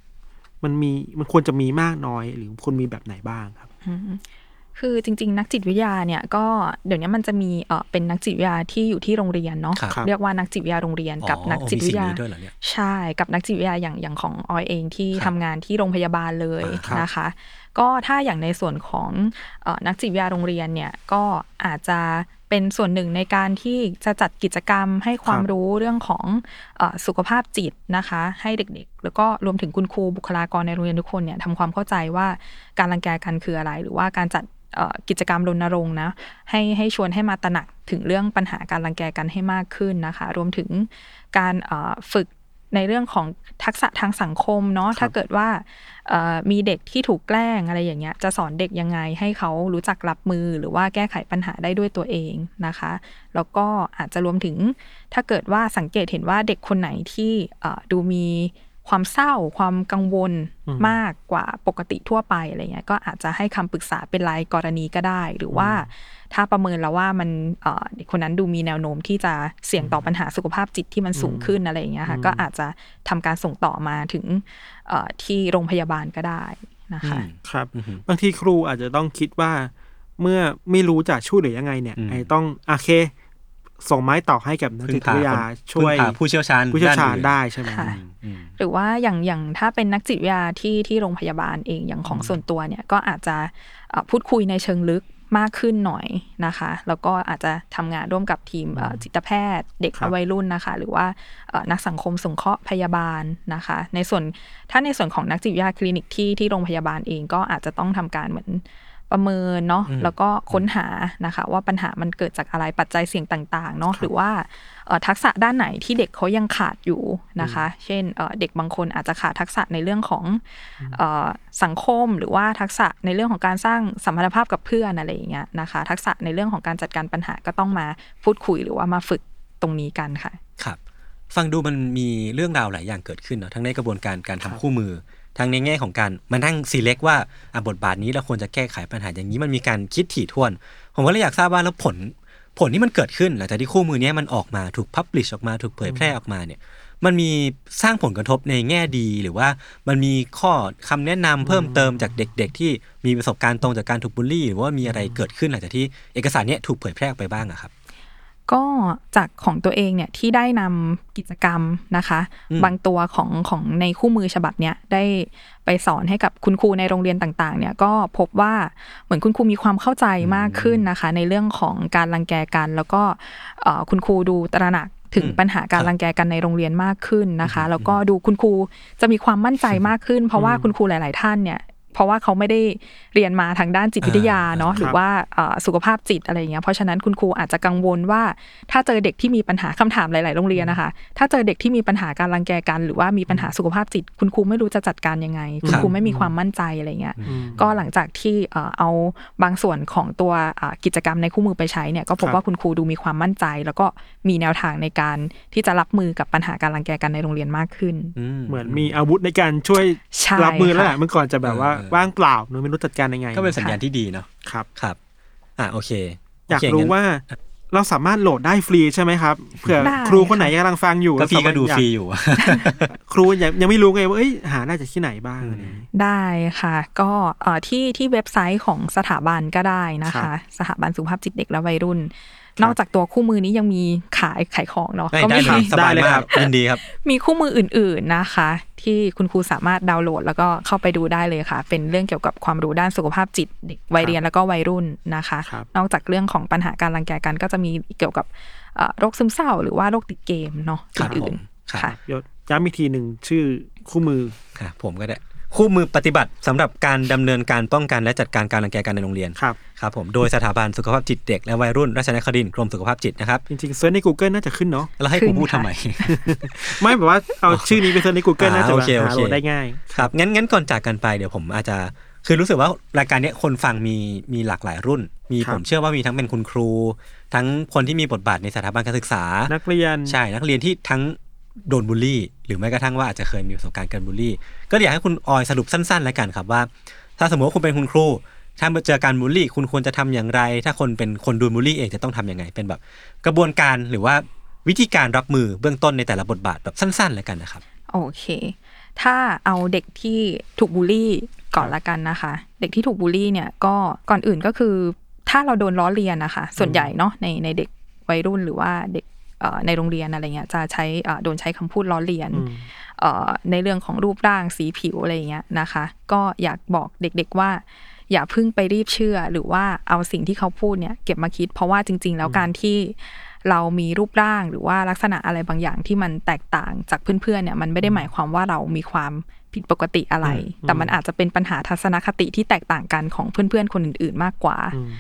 มันมีมันควรจะมีมากน้อย หรือควรมีแบบไหนบ้างครับ คือจริง ๆ นักจิตวิทยาเนี่ยก็เดี๋ยวนี้มันจะมีเออเป็นนักจิตวิทยาที่อยู่ที่โรงเรียนเนาะครับเรียกว่านักจิตวิทยาโรงเรียนกับอ๋อนักจิตวิทยามีสิ่งนี้ด้วยเหรอเนี่ยใช่กับนักจิตวิทยาอย่างอย่างของออยเองที่ครับทำงานที่โรงพยาบาลเลยอ่าครับนะคะ ก็ถ้าอย่างในส่วนของเออนักจิตวิทยาโรงเรียนเนี่ยก็อาจจะเป็นส่วนหนึ่งในการที่จะจัดกิจกรรมให้ความรู้เรื่องของเออสุขภาพจิตนะคะ ให้เด็กๆ แล้วก็รวมถึงคุณครูบุคลากรในโรงเรียนทุกคนเนี่ยทำความเข้าใจว่าการรังแกกันคืออะไร หรือว่าการจัดเอ่อ กิจกรรมรณรงค์นะให้ให้ชวนให้มาตระหนักถึงเรื่องปัญหาการรังแกกันให้มากขึ้นนะคะ รวมถึงการเอ่อฝึกในเรื่องของทักษะทางสังคมเนาะถ้าเกิดว่าเอ่อมีเด็กที่ถูกแกล้งอะไรอย่างเงี้ยจะสอนเด็กยังไงให้เขารู้จักรับมือหรือว่าแก้ไขปัญหาได้ด้วยตัวเองนะคะ แล้วก็อาจจะรวมถึงถ้าเกิดว่าสังเกตเห็นว่าเด็กคนไหนที่เอ่อดูมี ความเศร้าความกังวลมากกว่าปกติทั่วไปอะไรเงี้ยก็อาจจะให้คำปรึกษาเป็นรายกรณีก็ได้ หรือว่าถ้าประเมินแล้วว่ามันเอ่อเด็กคนนั้นดูมีแนวโน้มที่จะเสี่ยงต่อปัญหาสุขภาพจิตที่มันสูงขึ้นอะไรอย่างเงี้ยค่ะก็อาจจะทำการส่งต่อมาถึงเอ่อที่โรงพยาบาลก็ได้นะคะครับบางทีครูอาจจะต้องคิดว่า เมื่อไม่รู้จะช่วยเหลือยังไงเนี่ยอืมไอ้ต้องโอเค ส่งไม้ต่อให้กับนักพึ่จิงตพาวิทยาคนช่วยพึ่งพาผู้เชี่ยวชาญผู้เชี่ยวชาญนอื่นได้ใช่ไหมค่ะอืมหรือว่าอย่างอย่างถ้าเป็นนักจิตวิทยาที่ที่โรงพยาบาลเองอย่างของส่วนตัวเนี่ยก็อาจจะเอ่อพูดคุยในเชิงลึกมากขึ้นหน่อยนะคะ แล้วก็อาจจะทำงานร่วมกับทีมเอ่อจิตแพทย์เด็กครับวัยรุ่นนะคะ หรือว่าเอ่อนักสังคมสงเคราะห์พยาบาลนะคะ ในส่วนถ้าในส่วนของนักจิตวิทยาคลินิกที่ที่โรงพยาบาลเองก็อาจจะต้องทำการเหมือน ประเมินเนาะแล้วก็ค้นหานะคะ ว่าปัญหามันเกิดจากอะไรปัจจัยเสี่ยงต่างๆเนาะหรือว่าเอ่อทักษะด้านไหนที่เด็กเขายังขาดอยู่นะคะ เช่นเอ่อเด็กบางคนอาจจะขาดทักษะในเรื่องของเอ่อสังคมหรือว่าทักษะในเรื่องของการสร้างสัมพันธภาพกับเพื่อนอะไรอย่างเงี้ยนะคะ ทักษะในเรื่องของการจัดการปัญหาก็ต้องมาพูดคุยหรือว่ามาฝึกตรงนี้กันค่ะครับฟังดูมันมีเรื่องราวหลายอย่างเกิดขึ้นเนาะทั้งในกระบวนการการทำคู่มือ ทั้งในแง่ของการมานั่งซีเล็กว่าบทบาทนี้เราควรจะแก้ไขปัญหาอย่างนี้มันมีการคิดถี่ถ้วน ผมก็เลยอยากทราบว่าแล้วผลผลที่มันเกิดขึ้นหลังจากที่คู่มือนี้มันออกมาถูกพับลิชออกมาถูกเผยแพร่ออกมาเนี่ยมันมีสร้างผลกระทบในแง่ดีหรือว่ามันมีข้อคำแนะนำเพิ่มเติมจากเด็ก ๆ ที่มีประสบการณ์ตรงจากการถูกบูลลี่ หรือว่ามีอะไรเกิดขึ้นหลังจากที่เอกสารเนี้ยถูกเผยแพร่ออกไปบ้างอะครับ ก็จากของตัวเองเนี่ยที่ได้นำกิจกรรมนะคะอืมบางตัวของของในคู่มือฉบับเนี้ยได้ไปสอนให้กับคุณครูในโรงเรียนต่างๆ เนี่ยก็พบว่าเหมือนคุณครูมีความเข้าใจมากขึ้นนะคะ ในเรื่องของการรังแกกัน แล้วก็เอ่อคุณครูดูตระหนักถึงอืมปัญหาการรังแกกันในโรงเรียนมากขึ้นนะคะ แล้วก็ดูคุณครูจะมีความมั่นใจมากขึ้น เพราะว่าคุณครูหลาย ๆ ท่านเนี่ย เพราะว่าเขาไม่ได้เรียนมาทางด้านจิตวิทยาเนาะอ่าหรือว่าเอ่อสุขภาพจิตอะไรอย่างเงี้ยเพราะฉะนั้นคุณครูอาจจะกังวลว่า ถ้าเจอเด็กที่มีปัญหาคำถามหลาย ๆ โรงเรียนนะคะ ถ้าเจอเด็กที่มีปัญหาการรังแกกัน หรือว่ามีปัญหาสุขภาพจิต คุณครูไม่รู้จะจัดการยังไง คุณครูไม่มีความมั่นใจอะไรเงี้ยก็หลังจากที่เอ่อเอาบางส่วนของตัวอ่ากิจกรรมในคู่มือไปใช้เนี่ยก็พบครับว่าคุณครูดูมีความมั่นใจ แล้วก็มีแนวทางในการที่จะรับมือกับปัญหาการรังแกกันในโรงเรียนมากขึ้น เหมือนมีอาวุธในการช่วยใช่รับมือแล้วแหละค่ะเมื่อก่อนจะแบบว่าเออว่างเปล่าเนอะไม่รู้จัดการยังไง ก็เป็นสัญญาณที่ดีเนาะครับครับ อ่าโอเค อยากโเครู้งั้นว่าเราสามารถโหลดได้ฟรีใช่ไหมครับเผื่อได้ครูคนไหนกำลังฟังอยู่ก็พี่ก็ดูอยาฟรีอยู่ ครูยังยังไม่รู้ไงว่าเอ้ยหาได้จากที่ไหนบ้างอะไรอย่างงี้ได้ค่ะ ก็เอ่อที่ที่เว็บไซต์ของสถาบันก็ได้นะครัคะบสถาบันสุขภาพจิตเด็กและวัยรุ่น นอกจากตัวคู่มือนี้ยังมีขายขายของเนาะได้ก็ได้มีเลยสบายได้เลยมาครักบยินดีครับ มีคู่มืออื่น ๆนะคะ ที่คุณครูสามารถดาวน์โหลด แล้วก็เข้าไปดูได้เลยค่ะ เป็นเรื่องเกี่ยวกับความรู้ด้านสุขภาพจิตเด็กวัยเรียนแล้วก็วัยรุ่นนะคะครับนอกจากเรื่องของปัญหาการรังแกกัน ก็จะมีเกี่ยวกับเอ่อโรคซึมเศร้า หรือว่าโรคติดเกมเนาะครับอื่นผมครับๆค่ะยศย้ำอีกทีหนึ่งชื่อคู่มือค่ะผมก็ได้ คู่มือปฏิบัติสำหรับการดำเนินการป้องกันและจัดการการรังแกกันในโรงเรียนครับ ครับผมโดยสถาบันสุขภาพจิตเด็กและวัยรุ่นราชนครินทร์กรมสุขภาพจิตนะครับจริงๆเซิร์ชใน Google น่าจะขึ้นเนาะ แล้วให้ขึ้กูนพูดค่ะทำไม ไม่แบบว่าเอาชื่อนี้ไปเซิร์ชใน Google อ่าน่าจะโอแบบเคโอหาเคโหลดได้ง่าย ครับงั้นงั้นก่อนจากกันไปเดี๋ยวผมอาจจะคือรู้สึกว่ารายการเนี้ยคนฟังมีมีหลากหลายรุ่น มีครับ ผมเชื่อว่ามีทั้งเป็นคุณครู ทั้งคนที่มีบทบาทในสถาบันการศึกษานักเรียน ใช่นักเรียนที่ทั้ง โดนบูลลี่ หรือแม้กระทั่งว่าอาจจะเคยมีประสบการณ์การบูลลี่ ก็อยากให้คุณออยสรุปสั้นๆแล้วกันครับว่า ถ้าสมมติว่าคุณเป็นคุณครู ถ้าเจอการบูลลี่ คุณควรจะทำอย่างไร ถ้าคนเป็นคนโดนบูลลี่เองจะต้องทำยังไง เป็นแบบกระบวนการหรือว่าวิธีการรับมือเบื้องต้นในแต่ละบทบาทแบบสั้นๆแล้วกันนะครับ โอเค ถ้าเอาเด็กที่ถูกบูลลี่ก่อนละกันนะคะ เด็กที่ถูกบูลลี่เนี่ยก็ก่อนอื่นก็คือ ถ้าเราโดนล้อเลียนนะคะ ส่วนใหญ่เนาะในในเด็กวัยรุ่นหรือว่าเด็ก ในโรงเรียนอะไรเงี้ยจะใช้เอ่อโดนใช้คำพูดล้อเลียนอืมเอ่อในเรื่องของรูปร่างสีผิวอะไรเงี้ยนะคะ ก็อยากบอกเด็กๆว่า อย่าเพิ่งไปรีบเชื่อ หรือว่าเอาสิ่งที่เขาพูดเนี่ยเก็บมาคิด เพราะว่าจริง ๆ แล้วการที่เรามีรูปร่างหรือว่าลักษณะอะไรบางอย่างที่มันแตกต่างจากเพื่อนๆเนี่ยมันไม่ได้หมายความว่าเรามีความผิดปกติอะไร แต่มันอาจจะเป็นปัญหาทัศนคติที่แตกต่างกันของเพื่อนๆคนอื่น ๆ มากกว่าอืม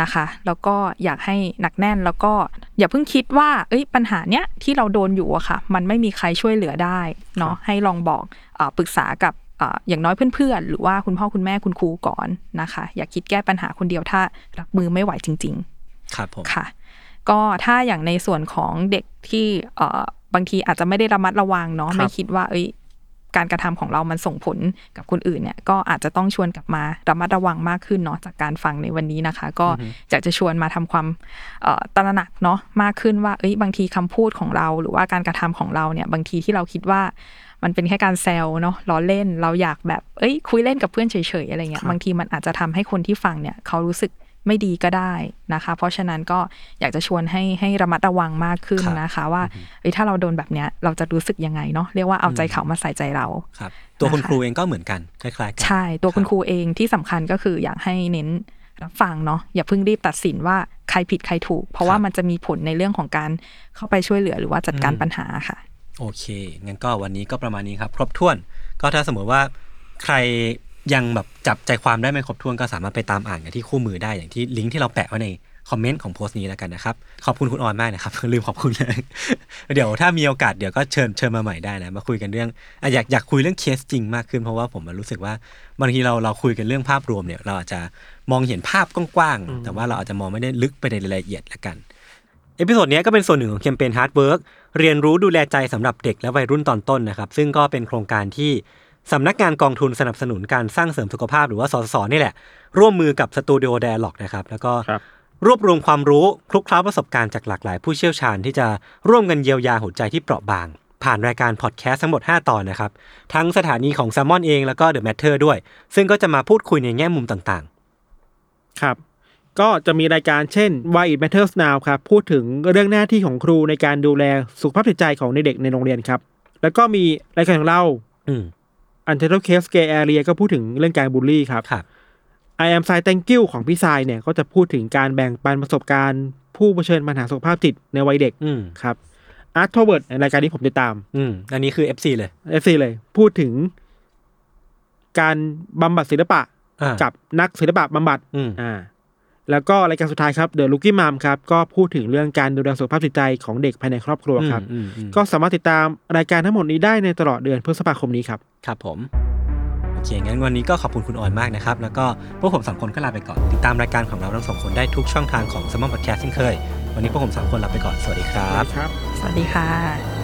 นะคะ แล้วก็อยากให้หนักแน่นแล้วก็อย่าเพิ่งคิดว่าเอ้ยปัญหาเนี้ยที่เราโดนอยู่อะค่ะ มันไม่มีใครช่วยเหลือได้เนาะให้ลองบอกเออปรึกษากับเอ่ออย่างน้อยเพื่อนๆ หรือว่าคุณพ่อคุณแม่คุณครูก่อนนะคะ อย่าคิดแก้ปัญหาคนเดียวถ้ารับมือไม่ไหวจริง ๆ ครับผมค่ะก็ถ้าอย่างในส่วนของเด็กที่เอ่อบางทีอาจจะไม่ได้ระมัดระวังเนาะครับไม่คิดว่าเอ้ย การกระทำของเรามันส่งผลกับคนอื่นเนี่ยก็อาจจะต้องชวนกลับมาระมัดระวังมากขึ้นเนาะจากการฟังในวันนี้นะคะ ก็อยากจะชวนมาทำความเอ่อตระหนักเนาะมากขึ้นว่าเอ้ยบางทีคำพูดของเรา หรือว่าการกระทำของเราเนี่ยบางทีที่เราคิดว่ามันเป็นแค่การแซวเนาะล้อเล่นเราอยากแบบเอ้ยคุยเล่นกับเพื่อนเฉยๆอะไรเงี้คยรับบางทีมันอาจจะทำให้คนที่ฟังเนี่ยเขารู้สึก ไม่ดีก็ได้นะคะ เพราะฉะนั้นก็อยากจะชวนให้ให้ระมัดระวังมากขึ้นครับนะคะ ว่าเอ้ยถ้าเราโดนแบบเนี้ยเราจะรู้สึกยังไงเนาะเรียกว่าเอาใจเขามาใส่ใจเราครับ ตัวคุณนะคะครูเองก็เหมือนกันคล้ายๆกันใช่ตัวคุณรับครูเองที่สำคัญก็คืออยากให้เน้นรับฟังเนาะอย่าเพิ่งรีบตัดสินว่าใครผิดใครถูก เพราะว่ามันจะมีผลในเรื่องของการเข้าไปช่วยเหลือหรือว่าจัดการปัญหาค่ะ โอเคงั้นก็วันนี้ก็ประมาณนี้ครับ ครบถ้วน ก็ถ้าสมมติว่าใคร ยังแบบจับใจความได้ไม่ครบถ้วนก็สามารถไปตามอ่านกันที่คู่มือได้อย่างที่ลิงก์ที่เราแปะไว้ในคอมเมนต์ของโพสต์นี้แล้วกันนะครับ ขอบคุณคุณออนมากนะครับ ลืมขอบคุณเลยเดี๋ยวถ้ามีโอกาสเดี๋ยวก็เชิญเชิญมาใหม่ได้นะ มาคุยกันเรื่องอะอยากอยากคุยเรื่องเคสจริงมากขึ้นเพราะว่าผมรู้สึกว่าบางทีเราเราคุยกันเรื่องภาพรวมเนี่ย เราอาจจะมองเห็นภาพกว้างๆแต่ว่าเราอาจจะมองไม่ได้ลึกไปในรายละเอียดละกัน episode นี้ก็เป็นส่วนหนึ่งของแคมเปญ Heart Work เรียนรู้ดูแลใจสำหรับเด็กและวัยรุ่นตอนต้นนะครับ ซึ่งก็เป็นโครงการที่ สำนักงานกองทุนสนับสนุนการสร้างเสริมสุขภาพหรือว่าสสสนี่แหละ ร่วมมือกับสตูดิโอ d ด a l o g นะครับ แล้วก็ครับรวบรวมความรู้คลุกเคล้าประสบการณ์จากหลากหลายผู้เชี่ยวชาญที่จะร่วมกันเยียวยาหัวใจที่เปราะบาง ผ่านรายการพอดแคสต์ทั้งหมด 5 ตอนนะครับ ทั้งสถานีของ s ซ m มอนเองแล้วก็ The Matter ด้วย ซึ่งก็จะมาพูดคุยในแง่มุมต่างครับ ก็จะมีรายการเช่น Why It Matters Now ครับพูดถึงเรื่องหน้าที่ของครูในการดูแลสุขภาพจิตใจของเด็กๆในโรงเรียนครับ แล้วก็มีรายการของเราๆ อืม Untitled Case Gay Area ก็พูดถึงเรื่องการบูลลี่ครับครับ I am Sai Thank You ของพี่ทรายเนี่ยก็จะพูดถึงการแบ่งปันประสบการณ์ ผู้เผชิญปัญหาสุขภาพจิตในวัยเด็กอืมครับ Art t o w a r d ในรายการนี้ผมติดตาม อืมอันนี้คือ FC เลย FC เลย พูดถึง การบำบัดศิลปะอ่ากับนักศิลปะบำบัดอืมอ่า แล้วก็รายการสุดท้ายครับ The Looking Mom ครับก็พูดถึงเรื่องการดูแลสุขภาพจิตใจของเด็กภายในครอบครัวครับอืมอืมก็สามารถติดตามรายการทั้งหมดนี้ได้ในตลอดเดือนพฤษภาคมนี้ครับ ครับผม โอเค งั้นวันนี้ก็ขอบคุณคุณออนมากนะครับ แล้วก็พวกผมสามคนก็ลาไปก่อน ติดตามรายการของเราทั้งสองคนได้ทุกช่องทางของ s ม m ม n Podcast เช่นเคย วันนี้พวกผมสามคนลาไปก่อน สวัสดีครับครับสวัสดีค่ะ